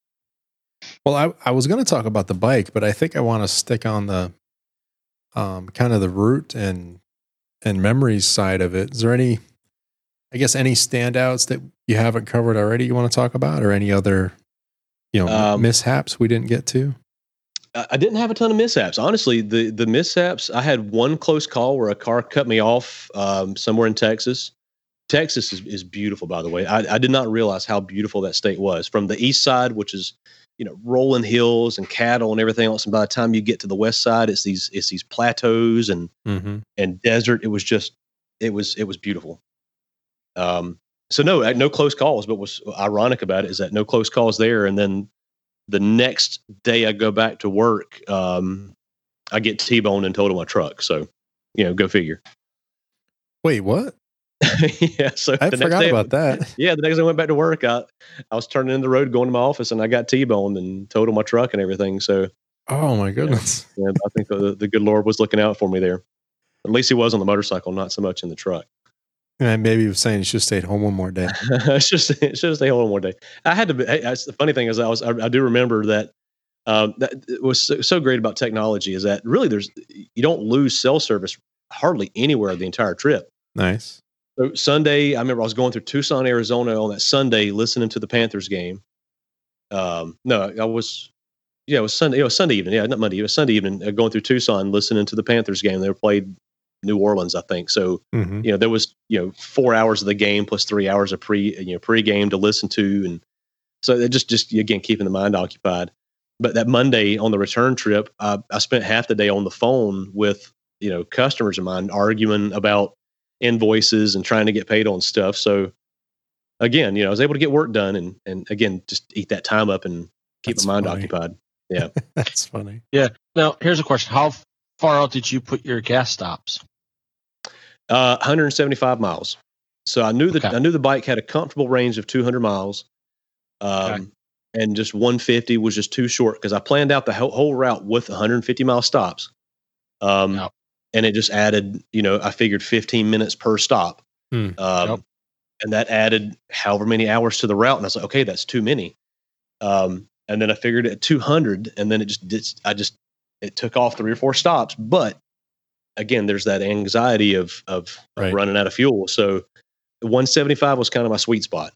Well, I I was going to talk about the bike, but I think I want to stick on the um, kind of the route and and memories side of it. Is there any, I guess, any standouts that you haven't covered already you want to talk about, or any other you know um, mishaps we didn't get to? I didn't have a ton of mishaps. Honestly, the the mishaps I had one close call where a car cut me off um, somewhere in Texas. Texas is, is beautiful, by the way. I, I did not realize how beautiful that state was from the east side, which is you know rolling hills and cattle and everything else. And by the time you get to the west side, it's these it's these plateaus and mm-hmm. and desert. It was just it was it was beautiful. Um, so no, no close calls. But what's ironic about it is that no close calls there, and then the next day I go back to work, um, I get T-boned and totaled my truck. So, you know, go figure. Wait, what? yeah, so I forgot about that. Yeah, the next day I went back to work, I I was turning in the road, going to my office, and I got T-boned and totaled my truck and everything. So, oh my goodness, yeah, I think the the good Lord was looking out for me there. At least he was on the motorcycle, not so much in the truck. And maybe he was saying he should stay at home one more day. should stay, should stay home one more day. I had to. Be, the funny thing is, I was I, I do remember that. Um, that was so, so, great about technology is that really there's you don't lose cell service hardly anywhere the entire trip. Nice. So Sunday, I remember I was going through Tucson, Arizona on that Sunday, listening to the Panthers game. Um, no, I was, yeah, it was Sunday. It was Sunday evening. Yeah, not Monday. It was Sunday evening. Uh, going through Tucson, listening to the Panthers game. They were played New Orleans, I think. So mm-hmm. you know there was you know four hours of the game plus three hours of pre you know pre-game to listen to, and so it just just again keeping the mind occupied. But that Monday on the return trip, I, I spent half the day on the phone with you know customers of mine arguing about invoices and trying to get paid on stuff. So again, you know, I was able to get work done and and again just eat that time up and keep That's my mind funny. occupied. Yeah. That's funny. Yeah. Now, here's a question: How far out did you put your gas stops? Uh, 175 miles. So I knew that Okay. I knew the bike had a comfortable range of 200 miles, um, Okay. and just 150 was just too short because I planned out the whole, whole route with 150 mile stops, um, Yep. and it just added. You know, I figured 15 minutes per stop, Hmm. um, Yep. and that added however many hours to the route, and I was like, okay, that's too many. Um, and then I figured at 200, and then it just did. I just it took off three or four stops, but again, there's that anxiety of of, of Right. running out of fuel. So 175 was kind of my sweet spot.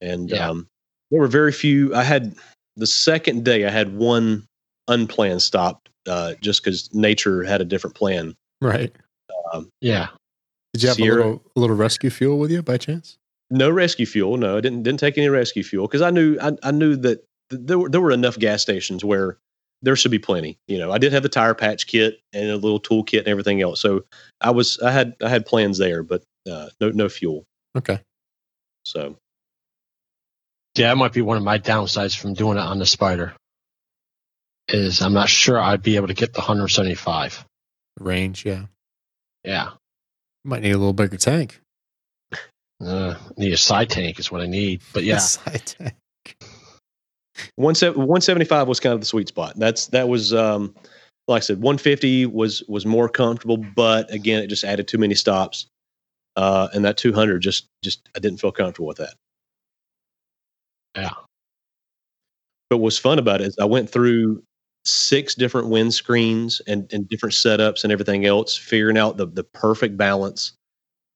And Yeah. um, there were very few. I had the second day, I had one unplanned stop uh, just because nature had a different plan. Right. Yeah. Did you have Sierra- a little a little rescue fuel with you by chance? No rescue fuel. No, I didn't didn't take any rescue fuel because I knew I, I knew that th- there were there were enough gas stations where there should be plenty. You know, I did have the tire patch kit and a little tool kit and everything else. So I was I had I had plans there, but uh, no no fuel. Okay. So Yeah, that might be one of my downsides from doing it on the Spyder. Is I'm not sure I'd be able to get the 175. Range, yeah. Yeah. Might need a little bigger tank. Uh, need a side tank is what I need. But yeah, Side tank. One se- 175 was kind of the sweet spot. That's that was um, like I said, 150 was was more comfortable, but again, it just added too many stops. Uh, and that 200 just just I didn't feel comfortable with that. yeah. But what's fun about it is I went through six different windscreens and, and different setups and everything else, figuring out the the perfect balance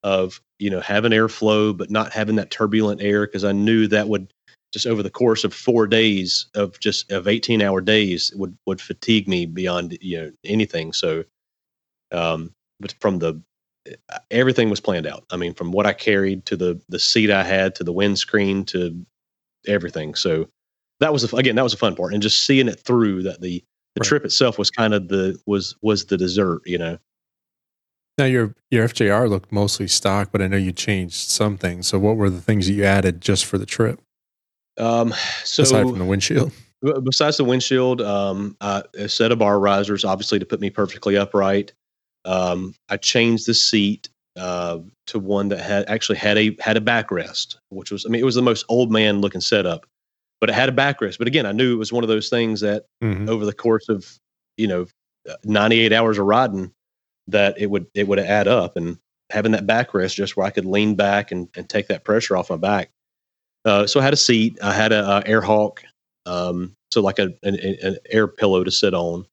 of you know having airflow but not having that turbulent air because I knew that would just over the course of four days of just of 18 hour days would would fatigue me beyond you know anything. So um but from the everything was planned out. I mean from what i carried to the the seat i had to the windscreen to everything. So that was a, again that was a fun part and just seeing it through that the the Right. trip itself was kind of the was was the dessert you know? Now your your FJR looked mostly stock, but I know you changed some things. So what were the things that you added just for the trip, um so aside from the windshield? Besides the windshield, um, a set of bar risers, obviously to put me perfectly upright. Um, I changed the seat uh, to one that had actually had a had a backrest, which was I mean it was the most old man looking setup, but it had a backrest. But again, I knew it was one of those things that Mhm. over the course of you know 98 hours of riding that it would it would add up and having that backrest just where I could lean back and, and take that pressure off my back. Uh, so I had a seat. I had a, uh Airhawk, um, so like a an, an air pillow to sit on,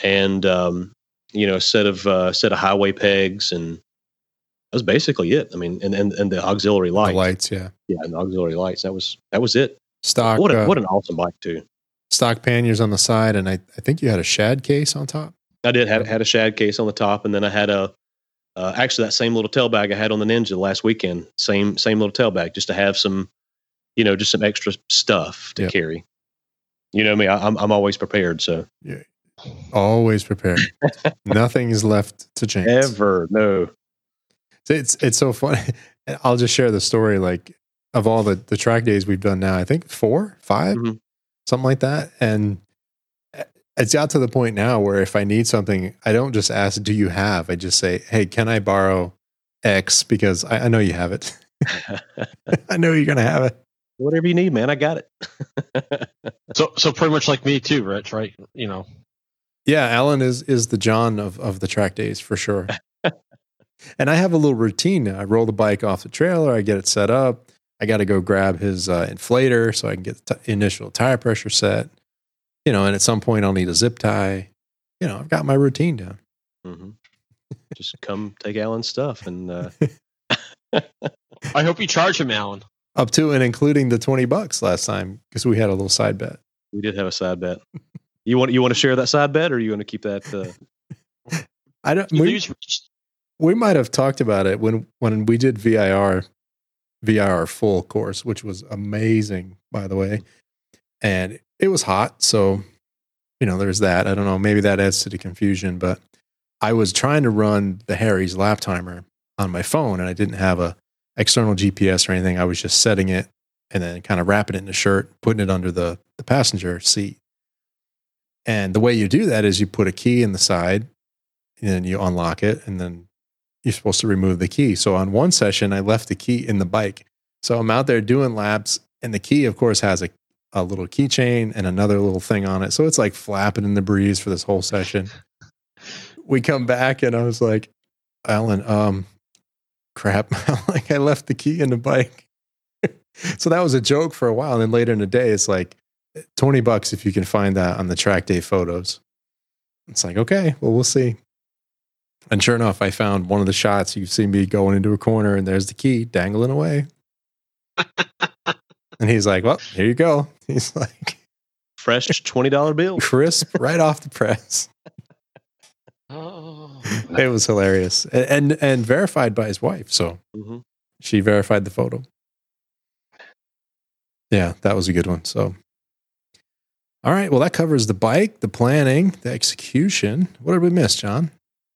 and um, you know a set of uh, set of highway pegs, and that was basically it. I mean, and and, and the auxiliary The lights, lights, yeah. yeah, and the auxiliary lights. That was that was it. Stock What a, uh, what an awesome bike too. stock panniers on the side, and I, I think you had a shad case on top. I did had had a shad case on the top, and then I had a uh, actually that same little tail bag I had on the Ninja last weekend. Same same little tail bag, just to have some, you know, just some extra stuff to Yep. carry. You know me, I, I'm I'm always prepared. So yeah, Always prepared. Nothing is left to chance. ever no, It's it's so funny. I'll just share the story. Like of all the the track days we've done now, I think four, 5 Mhm. something like that. And it's got to the point now where if I need something, I don't just ask, "Do you have?" I just say, "Hey, can I borrow X?" Because I, I know you have it. I know you're gonna have it. Whatever you need, man, I got it. So so pretty much like me too, Rich. Right? You know. Yeah, Alan is is the John of of the track days for sure. and I have a little routine now. I roll the bike off the trailer. I get it set up. I got to go grab his uh, inflator so I can get the t- initial tire pressure set. You know, and at some point I'll need a zip tie. You know, I've got my routine down. hmm Just come take Alan's stuff, and uh, I hope you charge him, Alan. Up to and including the twenty bucks last time because we had a little side bet. we did have a side bet. You want you want to share that side bet, or you want to keep that? Uh, I don't. We, we might have talked about it when when we did VIR VIR full course, which was amazing, by the way. And it was hot, so you know, there's that. I don't know, maybe that adds to the confusion, but I was trying to run the Harry's lap timer on my phone and I didn't have a external GPS or anything. I was just setting it and then kind of wrapping it in a shirt, putting it under the, the passenger seat. And the way you do that is you put a key in the side and then you unlock it and then you're supposed to remove the key. So on one session, I left the key in the bike. So I'm out there doing laps and the key, of course, has a, a little keychain and another little thing on it. So it's like flapping in the breeze for this whole session. we come back and I was like, Alan, um, crap. like I left the key in the bike. so that was a joke for a while. And then later in the day, it's like 20 bucks if you can find that on the track day photos. It's like, okay, well, we'll see. And sure enough, I found one of the shots. You see me going into a corner, and there's the key dangling away. and he's like, well, here you go. He's like, fresh $20 bill. Crisp right off the press. Oh, It was hilarious and and, and verified by his wife. So hmm she verified the photo. Yeah, that was a good one. So, all right. Well, that covers the bike, the planning, the execution. What did we miss, John?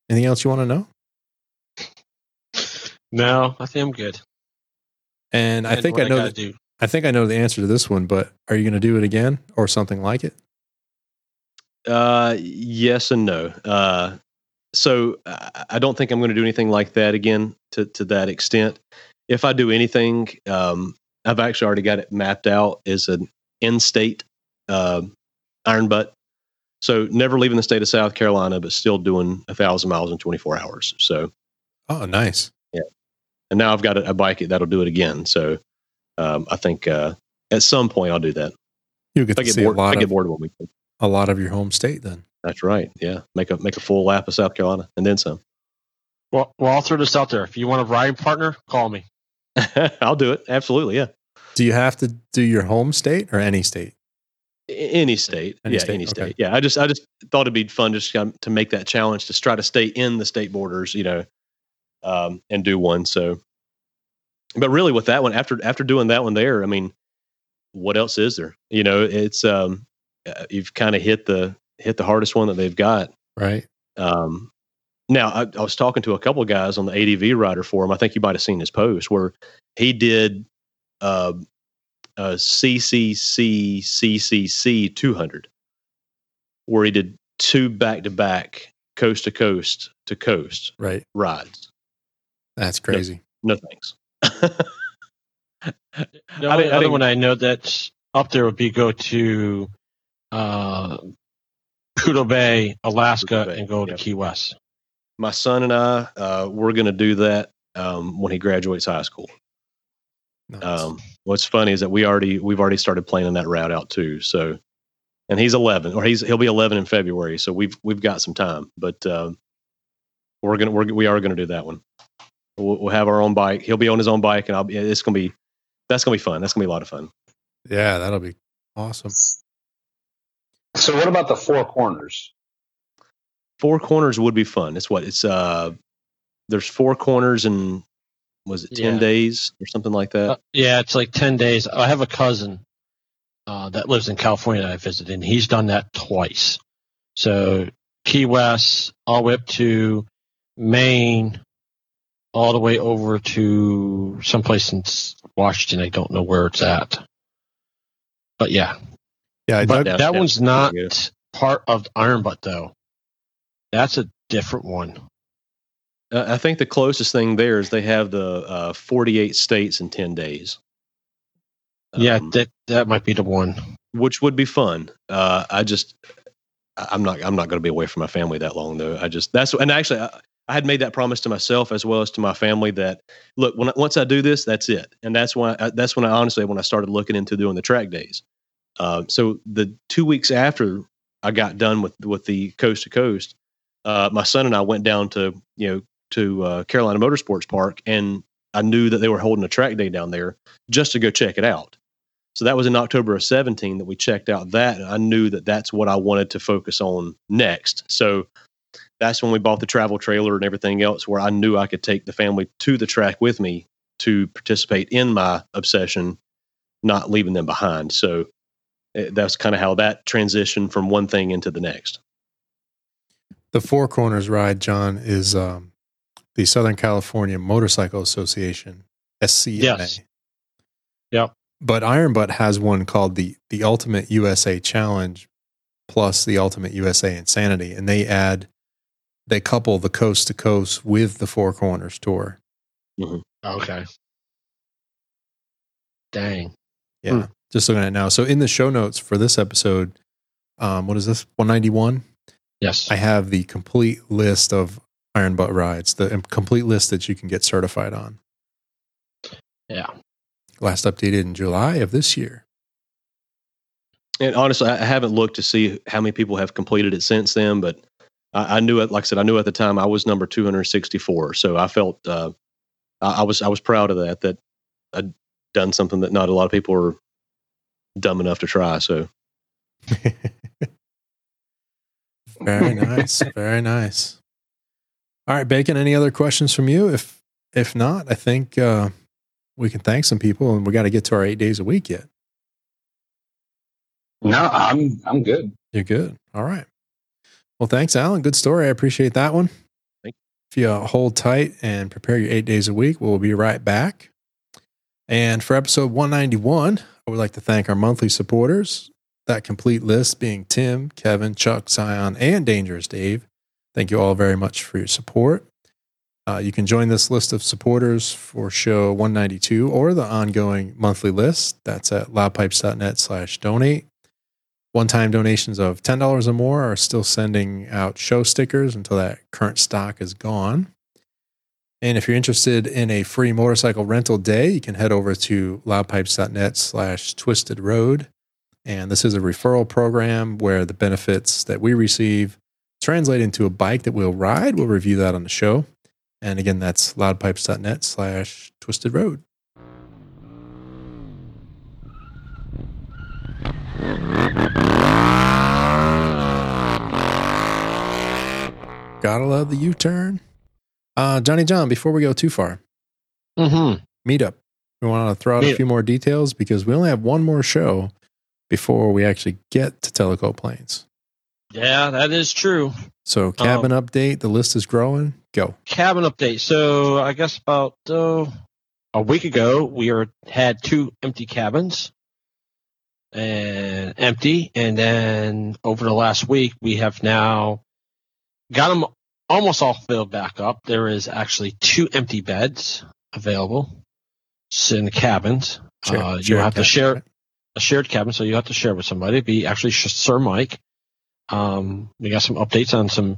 Anything else you want to know? no, I think I'm good. And I think I know. gotta The, do. I think I know the answer to this one. But are you going to do it again or something like it? Uh, yes and no. Uh, so I don't think I'm going to do anything like that again to to that extent. If I do anything, um, I've actually already got it mapped out as an in-state uh, iron butt. So never leaving the state of South Carolina, but still doing a thousand miles in 24 hours. So Oh, nice. Yeah. And now I've got a, a bike that'll do it again. So um, I think uh, at some point I'll do that. You get I to get see bored. a lot I get of bored weekend. a lot of your home state. Then That's right. Yeah, make a make a full lap of South Carolina and then some. Well, well, I'll throw this out there. If you want a riding partner, call me. I'll do it. Absolutely. Yeah. do you have to do your home state or any state? Any state. Any yeah, state, any okay. state. Yeah. I just I just thought it'd be fun just kind to make that challenge to try to stay in the state borders, you know, um, and do one. So, but really with that one, after after doing that one there, I mean, what else is there? You know, it's um, uh, you've kind of hit the hit the hardest one that they've got. Right. Um, now, I, I was talking to a couple of guys on the ADV Rider forum. I think you might have seen his post where he did uh, a CCC CCC 200, where he did two back to back, coast to coast to coast Right. rides. That's crazy. No thanks. The I only didn't- I other one I know that's up there would be go to uh, Prudhoe Bay, Alaska, Prudhoe Bay, and go to yep. Key West. My son and I, uh, we're going to do that um, when he graduates high school. Nice. Um, what's funny is that we already we've already started planning that route out too. So, and he's 11, or he's he'll be 11 in February. So we've we've got some time, but um, we're gonna we're, we are gonna do that one. We'll, we'll have our own bike. He'll be on his own bike, and I'll be. It's gonna be that's gonna be fun. That's gonna be a lot of fun. yeah, that'll be awesome. So what about the four corners? Four corners would be fun. It's what it's uh, there's four corners and was it 10 Yeah. days or something like that? Uh, yeah, it's like 10 days. I have a cousin uh, that lives in California that I visited, and he's done that twice. So Key West, all the way up to Maine, all the way over to someplace in Washington. I don't know where it's at. But yeah, Yeah, but that yeah, one's not part of Iron Butt, though. That's a different one. Uh, I think the closest thing there is they have the uh, 48 states in 10 days. yeah, Um, that that might be the one. which would be fun. Uh, I just, I'm not, I'm not going to be away from my family that long though. I just, that's, and actually, I, I had made that promise to myself as well as to my family that, look, when I, once I do this, that's it, and that's why, I, that's when I honestly, when I started looking into doing the track days. Uh, so the two weeks after I got done with with the coast to coast, uh, my son and I went down to you know to uh, Carolina Motorsports Park, and I knew that they were holding a track day down there just to go check it out. So that was in October of 17 that we checked out that. And I knew that that's what I wanted to focus on next. So that's when we bought the travel trailer and everything else, where I knew I could take the family to the track with me to participate in my obsession, not leaving them behind. So eh, that's kind of how that transitioned from one thing into the next. the Four Corners ride, John, is um, the Southern California Motorcycle Association, SCMA. Yes. Yep. But Iron Butt has one called the the Ultimate USA Challenge plus the Ultimate USA Insanity, and they add they couple the coast to coast with the Four Corners tour. Okay. Dang. Yeah. Just looking at it now. So in the show notes for this episode, um, what is this? 191? Yes. I have the complete list of Iron Butt rides, the um, complete list that you can get certified on. yeah. Last updated in July of this year. And honestly, I I haven't looked to see how many people have completed it since then, but I, I knew it. Like I said, I knew at the time I was number 264, so I felt uh, I, I was I was proud of that. That I'd done something that not a lot of people are dumb enough to try. So Very nice. Very nice. All right, Bacon, any other questions from you? If if not, I think uh, we can thank some people and we got to get to our eight days a week yet. No, I'm I'm good. You're good. All right. Well, thanks, Alan. Good story. I appreciate that one. Thank If you uh, hold tight and prepare your eight days a week, we'll be right back. And for episode 191, I would like to thank our monthly supporters. That complete list being Tim, Kevin, Chuck, Zion, and Dangerous Dave. Thank you all very much for your support. Uh, you can join this list of supporters for show 192 or the ongoing monthly list. That's at loudpipes.net slash donate. One-time donations of $10 or more are still sending out show stickers until that current stock is gone. And if you're interested in a free motorcycle rental day, you can head over to loudpipes.net slash twisted road. And this is a referral program where the benefits that we receive translate into a bike that we'll ride. We'll review that on the show. And again, that's loudpipes.net slash twisted road. Gotta love the U turn. Uh, Johnny John, before we go too far, Mm-hmm. meetup. We want to throw out a few more details because we only have one more show before we actually get to Tellico Plains. Yeah, that is true. So, cabin update, the list is growing. Go. cabin update. So I guess about uh, a week ago, we are, had two empty cabins and empty, and then over the last week, we have now got them almost all filled back up. There is actually two empty beds available in the cabins. Uh, you have to share right? a shared cabin, so you have to share with somebody. It'd be actually Sir Mike. Um, we got some updates on some.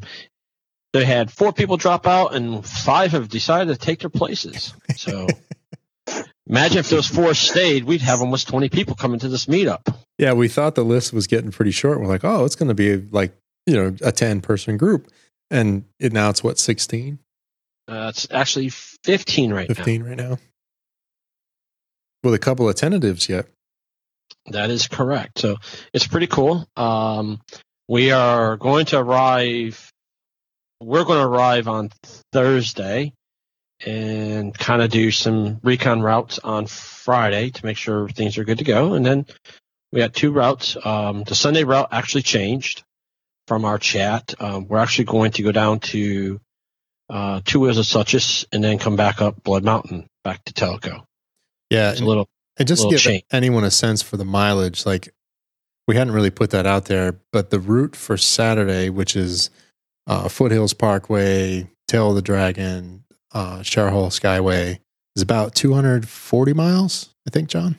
They had four people drop out, and five have decided to take their places. So, imagine if those four stayed, we'd have almost twenty people coming to this meetup. Yeah, we thought the list was getting pretty short. We're like, oh, it's going to be like, you know, a 10 person group. And it, now it's what, 16, Uh, it's actually fifteen right 15 right now? With a couple of tentatives yet. That is correct. So it's pretty cool. Um, we are going to arrive. We're going to arrive on Thursday and kind of do some recon routes on Friday to make sure things are good to go. And then we got two routes. Um, the Sunday route actually changed from our chat. Um, we're actually going to go down to uh, Two Wheels of Suches and then come back up Blood Mountain back to Tellico. Yeah. It's a little And just to little give change. anyone a sense for the mileage, like we hadn't really put that out there, but the route for Saturday, which is uh, Foothills Parkway, Tail of the Dragon, uh, Skyway, is about 240 miles, I think, John.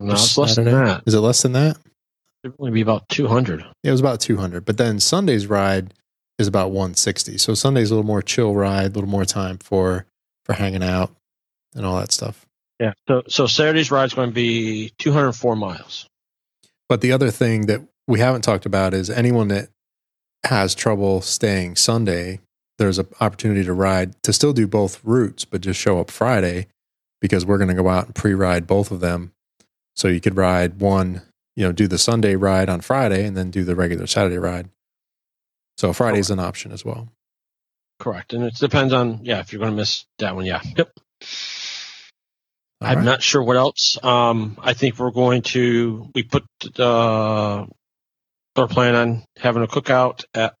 no, it's less than that. Is it less than that? It'd only be about 200. It was about 200. But then Sunday's ride is about 160. So Sunday's a little more chill ride, a little more time for for hanging out and all that stuff. Yeah. So so Saturday's ride is going to be 204 miles. But the other thing that we haven't talked about is anyone that has trouble staying Sunday, there's an opportunity to ride to still do both routes, but just show up Friday because we're going to go out and pre-ride both of them. So you could ride one, you know, do the Sunday ride on Friday and then do the regular Saturday ride. So Friday's an option as well. Correct. And it depends on yeah if you're going to miss that one. Yeah. Yep. All I'm right. not sure what else. Um, I think we're going to we put uh, we're planning on having a cookout at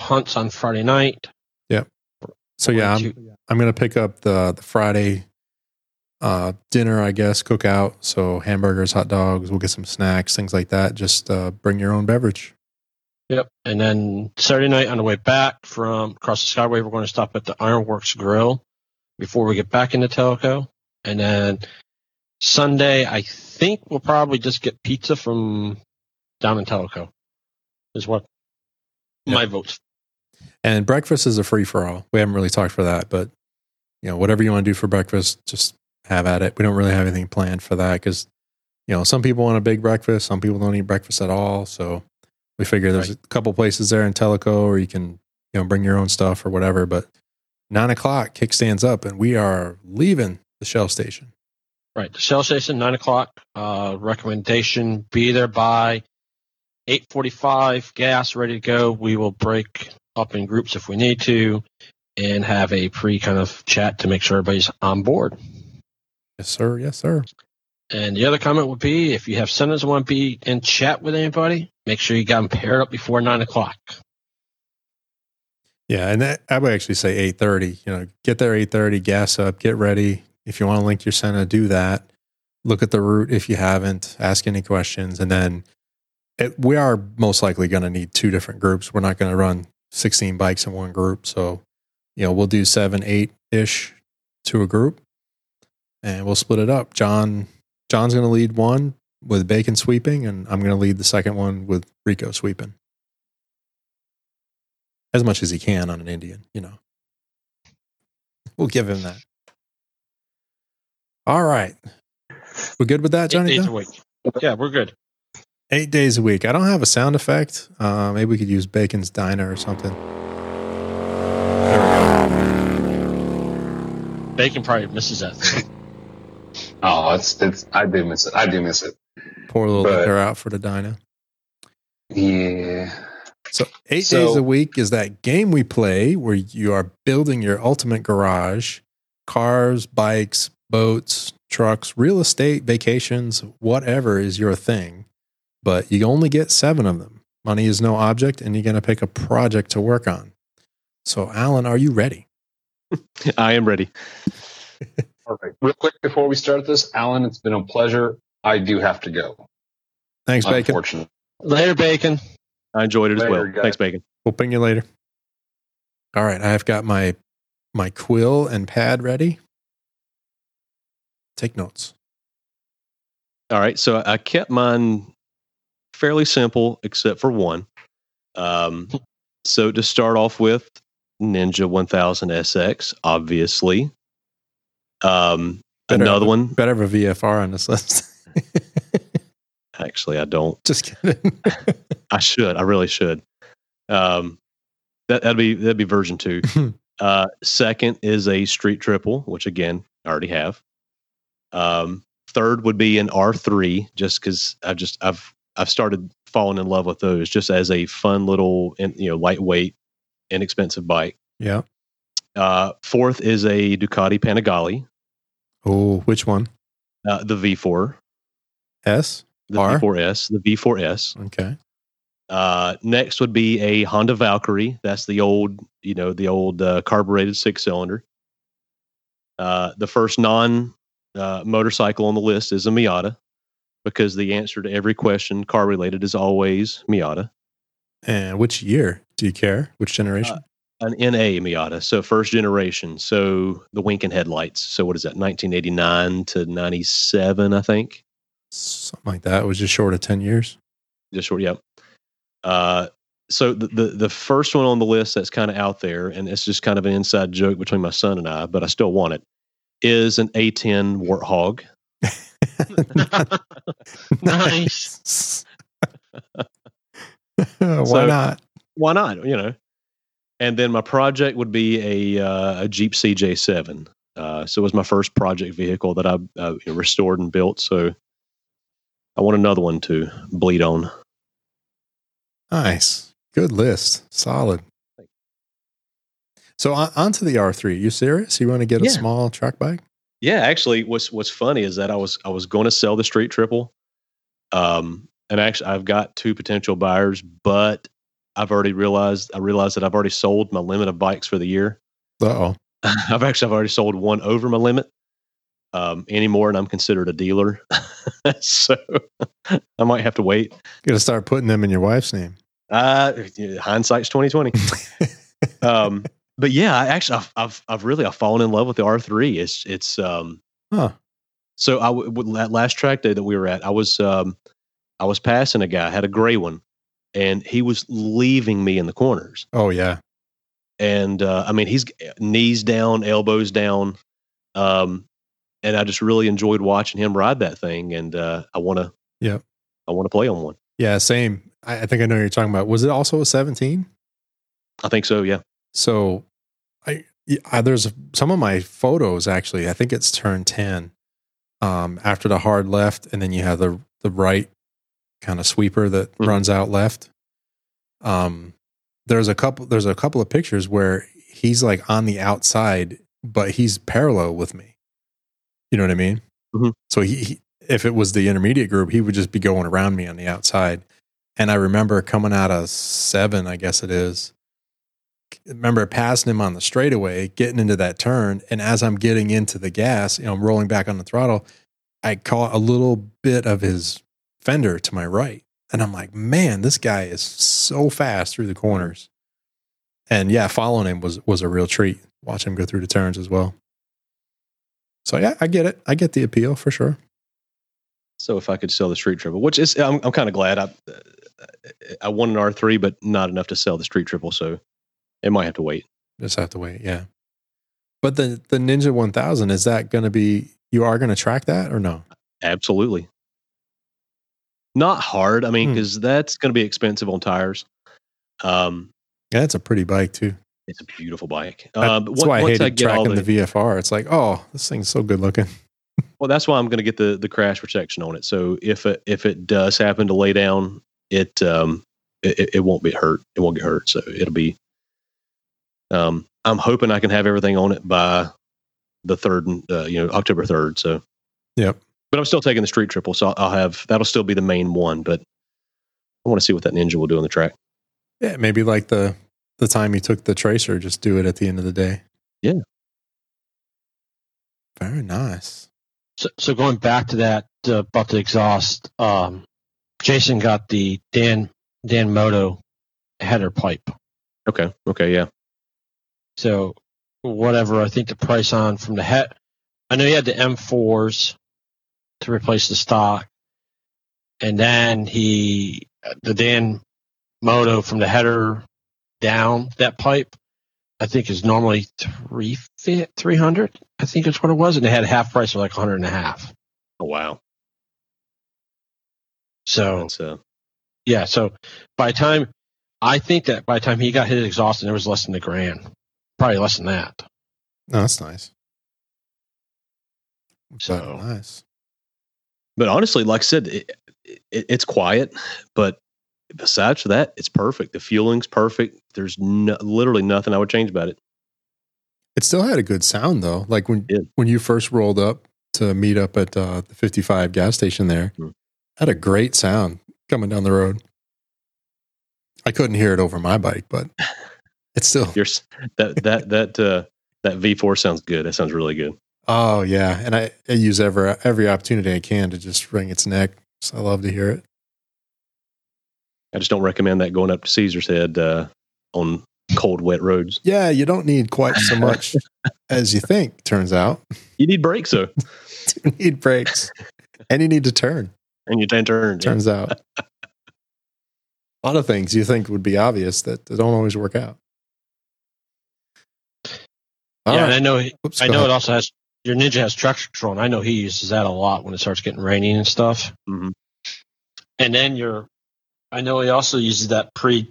Hunts on Friday night. Yep. So yeah, I'm, I'm gonna pick up the the Friday uh, dinner, I guess, cook out. So hamburgers, hot dogs, we'll get some snacks, things like that. Just uh, bring your own beverage. Yep. And then Saturday night on the way back from across the Skyway, we're going to stop at the Ironworks Grill before we get back into Tellico. And then Sunday, I think we'll probably just get pizza from down in Tellico. Is what my votes. And breakfast is a free for all. We haven't really talked for that, but you know, whatever you want to do for breakfast, just have at it. We don't really have anything planned for that because you know some people want a big breakfast, some people don't eat breakfast at all. So we figure there's Right. a couple places there in Tellico, or you can you know bring your own stuff or whatever. But nine o'clock, kickstands up, and we are leaving the Shell station. Right. The Shell station, nine o'clock. Uh, recommendation: be there by eight forty-five. Gas ready to go. We will break up in groups if we need to, and have a pre kind of chat to make sure everybody's on board. Yes, sir. Yes, sir. And the other comment would be: if you have who want to be in chat with anybody, make sure you got them paired up before nine o'clock. Yeah, and that, I would actually say eight thirty. You know, get there eight thirty, gas up, get ready. If you want to link your Sena, do that. Look at the route if you haven't. Ask any questions, and then it, we are most likely going to need two different groups. We're not going to run sixteen bikes in one group, so you know we'll do seven, eight ish to a group, and we'll split it up. John, John's going to lead one with Bacon sweeping, and I'm going to lead the second one with Rico sweeping as much as he can on an Indian, you know. We'll give him that. All right. We're good with that, Eight Johnny? days Joe? a week. Yeah, we're good. Eight days a week. I don't have a sound effect. Uh, maybe we could use Bacon's Diner or something. Bacon probably misses that. thing. Oh, it's it's. I do miss it. I do miss it. Pour a little But- liquor out for the diner. Yeah. So eight So- days a week is that game we play where you are building your ultimate garage, cars, bikes, boats, trucks, real estate, vacations, whatever is your thing. But you only get seven of them. Money is no object, and you're going to pick a project to work on. So, Alan, are you ready? I am ready. Perfect. Real quick before we start this, Alan, it's been a pleasure. I do have to go. Thanks, Bacon. Later, Bacon. I enjoyed it as well. guys. Thanks, Bacon. We'll ping you later. All right, I've got my my quill and pad ready. Take notes. All right. So I kept mine fairly simple, except for one. Um, so to start off with, Ninja 1000 SX, obviously. Um, Better another a- one. Better have a VFR on this list. Actually, I don't. Just kidding. I should. I really should. Um, that that'd be that'd be version two. uh, second is a street triple, which again I already have. Um, third would be an R three, just because I've just I've I've started falling in love with those, just as a fun little and you know lightweight, inexpensive bike. yeah. Uh, fourth is a Ducati Panigale, Oh, which one? uh, the V4, S? the R? V4S, the V4S. Okay. Uh, next would be a Honda Valkyrie. That's the old, you know, the old uh, carbureted six cylinder. Uh, the first non uh, motorcycle on the list is a Miata because the answer to every question car related is always Miata. And which year? Do you care? Which generation? An NA Miata, so first generation. So the winking headlights. So what is that? 1989 to 97, I think. Something like that. It was just short of 10 years. just short yep uh so the, the the first one on the list that's kind of out there and it's just kind of an inside joke between my son and i but i still want it is an a10 warthog Nice. Why So- not? why not you know and then my project would be a uh, a jeep cj7 uh, so it was my first project vehicle that i uh, restored and built so i want another one to bleed on Nice. Good list. Solid. So on, on to the R3. You serious? You want to get a small track bike? Yeah, actually, what's what's funny is that I was I was going to sell the street triple, um, and actually I've got two potential buyers, but I've already realized I realized that I've already sold my limit of bikes for the year, Uh oh. I've actually I've already sold one over my limit. Um, anymore, and I'm considered a dealer, so I might have to wait. Got to start putting them in your wife's name. Uh, hindsight's twenty twenty. um, but yeah, I actually I've, I've I've really I've fallen in love with the R three. It's it's um Huh. so I w- that last track day that we were at, I was um I was passing a guy had a gray one, and he was leaving me in the corners. Oh yeah. and uh, I mean he's knees down, elbows down, um, and I just really enjoyed watching him ride that thing, and uh, I want to, Yep. I want to play on one. Yeah. Same. I, I think I know what you're talking about. Was it also a 17? I think so, yeah. So, I, I there's some of my photos actually. I think it's turn 10. Um, after the hard left, and then you have the the right kind of sweeper that Mhm. runs out left. Um, there's a couple. There's a couple of pictures where he's like on the outside, but he's parallel with me. You know what I mean? Mhm. So he, he, if it was the intermediate group, he would just be going around me on the outside. And I remember coming out of seven, I guess it is. Remember passing him on the straightaway, getting into that turn, and as I'm getting into the gas, you know, I'm rolling back on the throttle. I caught a little bit of his fender to my right, and I'm like, man, this guy is so fast through the corners. And yeah, following him was was a real treat. Watch him go through the turns as well. So yeah, I get it. I get the appeal for sure. So if I could sell the street triple, which is, I'm, I'm kind of glad. I, I won an R three, but not enough to sell the street triple, so it might have to wait. Just have to wait. Yeah. But the the Ninja 1000 is that going to be? You are going to track that or no? Absolutely. Not hard. I mean, Hmm. because that's going to be expensive on tires. Um, Yeah, it's a pretty bike too. it's a beautiful bike. That- Um, but That's on- why I once hated get all tracking the, VFR. It's like, oh, this thing's so good looking. Well, that's why I'm going to get the the crash protection on it. So if it if it does happen to lay down, it um it, it- it won't be hurt. It won't get hurt. So it'll be. Um, I'm hoping I can have everything on it by the third, uh, you know, October third. So. Yep. But I'm still taking the street triple, so I'll, I'll have that'll still be the main one. But I want to see what that ninja will do on the track. Yeah, maybe like the the time you took the tracer, just do it at the end of the day. Yeah. Very nice. So, so going back to that uh, about the exhaust, um, Jason got the Dan Dan Moto header pipe. Okay. Okay. Yeah. So whatever I think the price on from the head, I know he had the M4s to replace the stock, and then he the Dan Moto from the header down that pipe. I think is normally three three hundred. I think is what it was, and they had half price of like 100 and a hundred and a half. Oh wow. So That's uh. yeah, so by the time I think that by the time he got his exhaust, and it was less than a grand, probably less than that. No, that's nice. So- But nice. But honestly, like I said, it, it, it's quiet, but besides that, it's perfect. The fueling's perfect. There's no, literally nothing I would change about it. It still had a good sound though. Like when when you first rolled up to meet up at uh, the 55 gas station there, Hmm. had a great sound coming down the road. I couldn't hear it over my bike, but it's still. You're, that that that uh, that V4 sounds good. That sounds really good. Oh yeah, and I, I use every every opportunity I can to just wring its neck. So I love to hear it. I just don't recommend that going up to Caesar's Head uh, on cold, wet roads. Yeah, you don't need quite so much as you think. Turns out, You need brakes though, you need brakes, and you need to turn. and you can turn. Turns out, a lot of things you think would be obvious that don't always work out. All yeah, right. and I know Oops, I know ahead. it also has your Ninja has traction control, and I know he uses that a lot when it starts getting raining and stuff. Mhm. And then your, I know he also uses that pre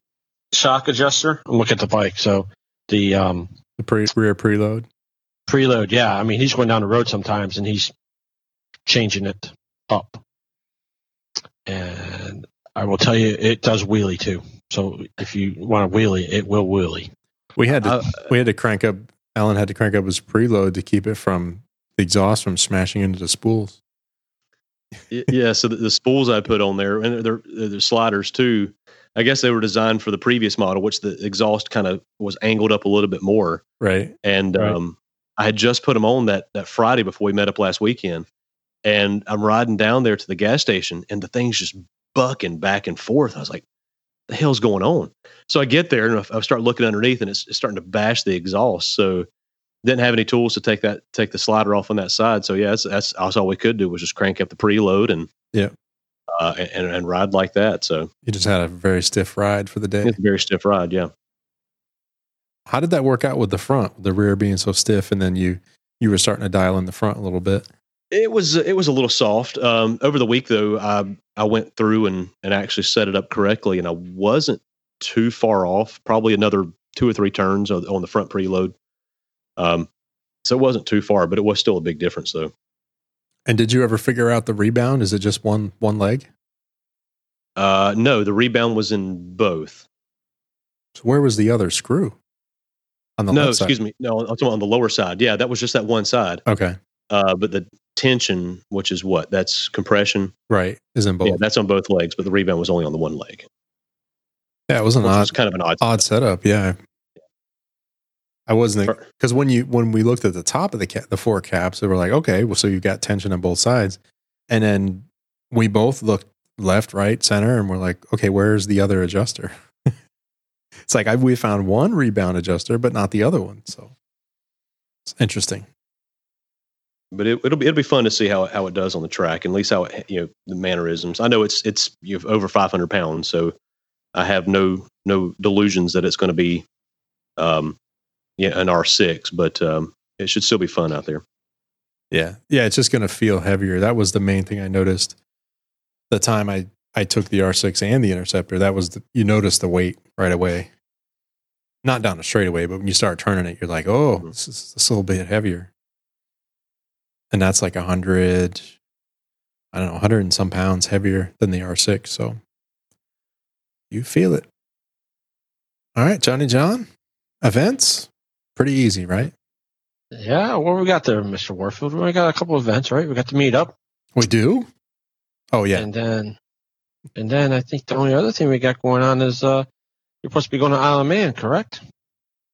shock adjuster. Look at the bike, so the um, the pre- rear preload. preload. Yeah, I mean he's going down the road sometimes, and he's changing it up. And I will tell you, it does wheelie too. So if you want to wheelie, it will wheelie. We had to Uh, we had to crank up. Alan had to crank up his preload to keep it from the exhaust from smashing into the spools. Yeah, so the, the spools I put on there, and they're, they're sliders too. I guess they were designed for the previous model, which the exhaust kind of was angled up a little bit more. Right. And Right. um, I had just put them on that that Friday before we met up last weekend, and I'm riding down there to the gas station, and the thing's just bucking back and forth. I was like, "The hell's going on?" So I get there and I I start looking underneath, and it's, it's starting to bash the exhaust. So didn't have any tools to take that take the slider off on that side. So yeah, that's that's, that's all we could do was just crank up the preload and Yeah. uh, and and ride like that. So You just had a very stiff ride for the day. it's a very stiff ride. Yeah. How did that work out with the front, the rear being so stiff, and then you you were starting to dial in the front a little bit? It was it was a little soft. Um, over the week though, I I went through and and actually set it up correctly, and I wasn't too far off. Probably another two or three turns on, on the front preload. Um, so it wasn't too far, but it was still a big difference though. And did you ever figure out the rebound? Is it just one one leg? Uh, no, the rebound was in both. So where was the other screw? On the no, excuse me. No, I'm talking on the lower side. Yeah, that was just that one side. Okay, Uh, but the tension, which is what that's compression. right, is in both. Yeah, that's on both legs, but the rebound was only on the one leg. Yeah, it was an odd was kind of an odd. odd setup. Yeah, I wasn't because when you when we looked at the top of the ca- the four caps, they were like, okay, well, so you've got tension on both sides, and then we both looked left, right, center, and we're like, okay, where's the other adjuster? it's like I, we found one rebound adjuster, but not the other one. So it's interesting. But it, it'll be it'll be fun to see how how it does on the track, and at least how it, you know the mannerisms. I know it's it's you have over 500 pounds, so I have no no delusions that it's going to be, um, yeah, an R6, but um, it should still be fun out there. Yeah. Yeah. It's just going to feel heavier. That was the main thing I noticed the time I, I took the R6 and the Interceptor. That was, the, you notice the weight right away. Not down a straightaway, but when you start turning it, you're like, oh, Mhm. this is it's a little bit heavier. And that's like a hundred, I don't know, 100 and some pounds heavier than the R6. So you feel it. All right, Johnny John, events, pretty easy, right? Yeah, what we got there, Mr. Warfield? We got a couple events, right? We got the meetup, We do? Oh, yeah. and then, and then I think the only other thing we got going on is uh, you're supposed to be going to Isle of Man, correct?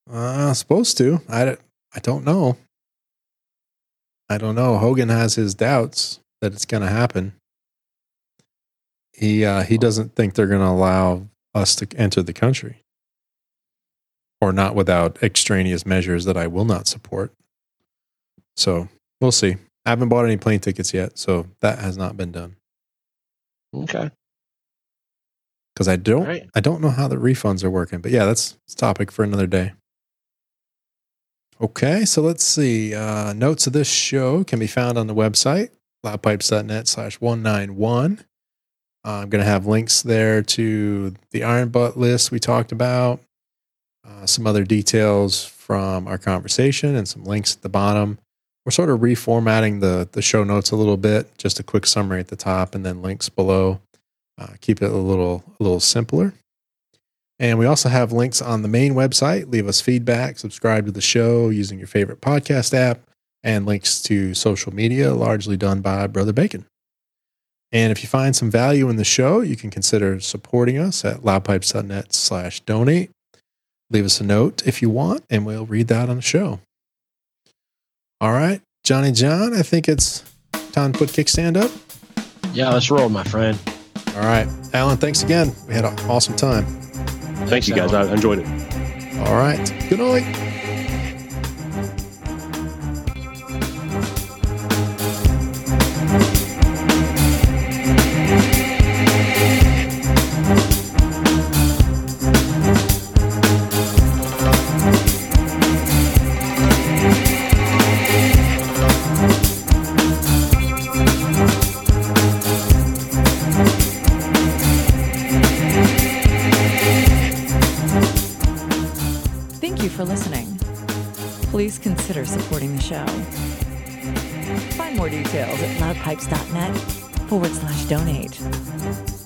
Uh, supposed to. I, I don't know. I don't know. Hogan has his doubts that it's going to happen. He uh, he doesn't think they're going to allow us to enter the country, or not without extraneous measures that I will not support. So we'll see. I haven't bought any plane tickets yet, so that has not been done Okay, because I don't Right. I don't know how the refunds are working. But yeah, that's, that's topic for another day. Okay, so let's see. Uh, notes of this show can be found on the website, loudpipes.net slash 191. Uh, I'm going to have links there to the Iron Butt list we talked about, uh, some other details from our conversation, and some links at the bottom. We're sort of reformatting the, the show notes a little bit, just a quick summary at the top and then links below. Uh, keep it a little a little simpler. And we also have links on the main website. Leave us feedback, subscribe to the show using your favorite podcast app, and links to social media, largely done by Brother Bacon. And if you find some value in the show, you can consider supporting us at loudpipes.net slash donate. Leave us a note if you want, and we'll read that on the show. All right, Johnny John, I think it's time to put kickstand up. yeah, let's roll, my friend. All right, Alan, thanks again. We had an awesome time. Thank you guys. I enjoyed it. All right, good night. Loudpipes.net forward slash donate.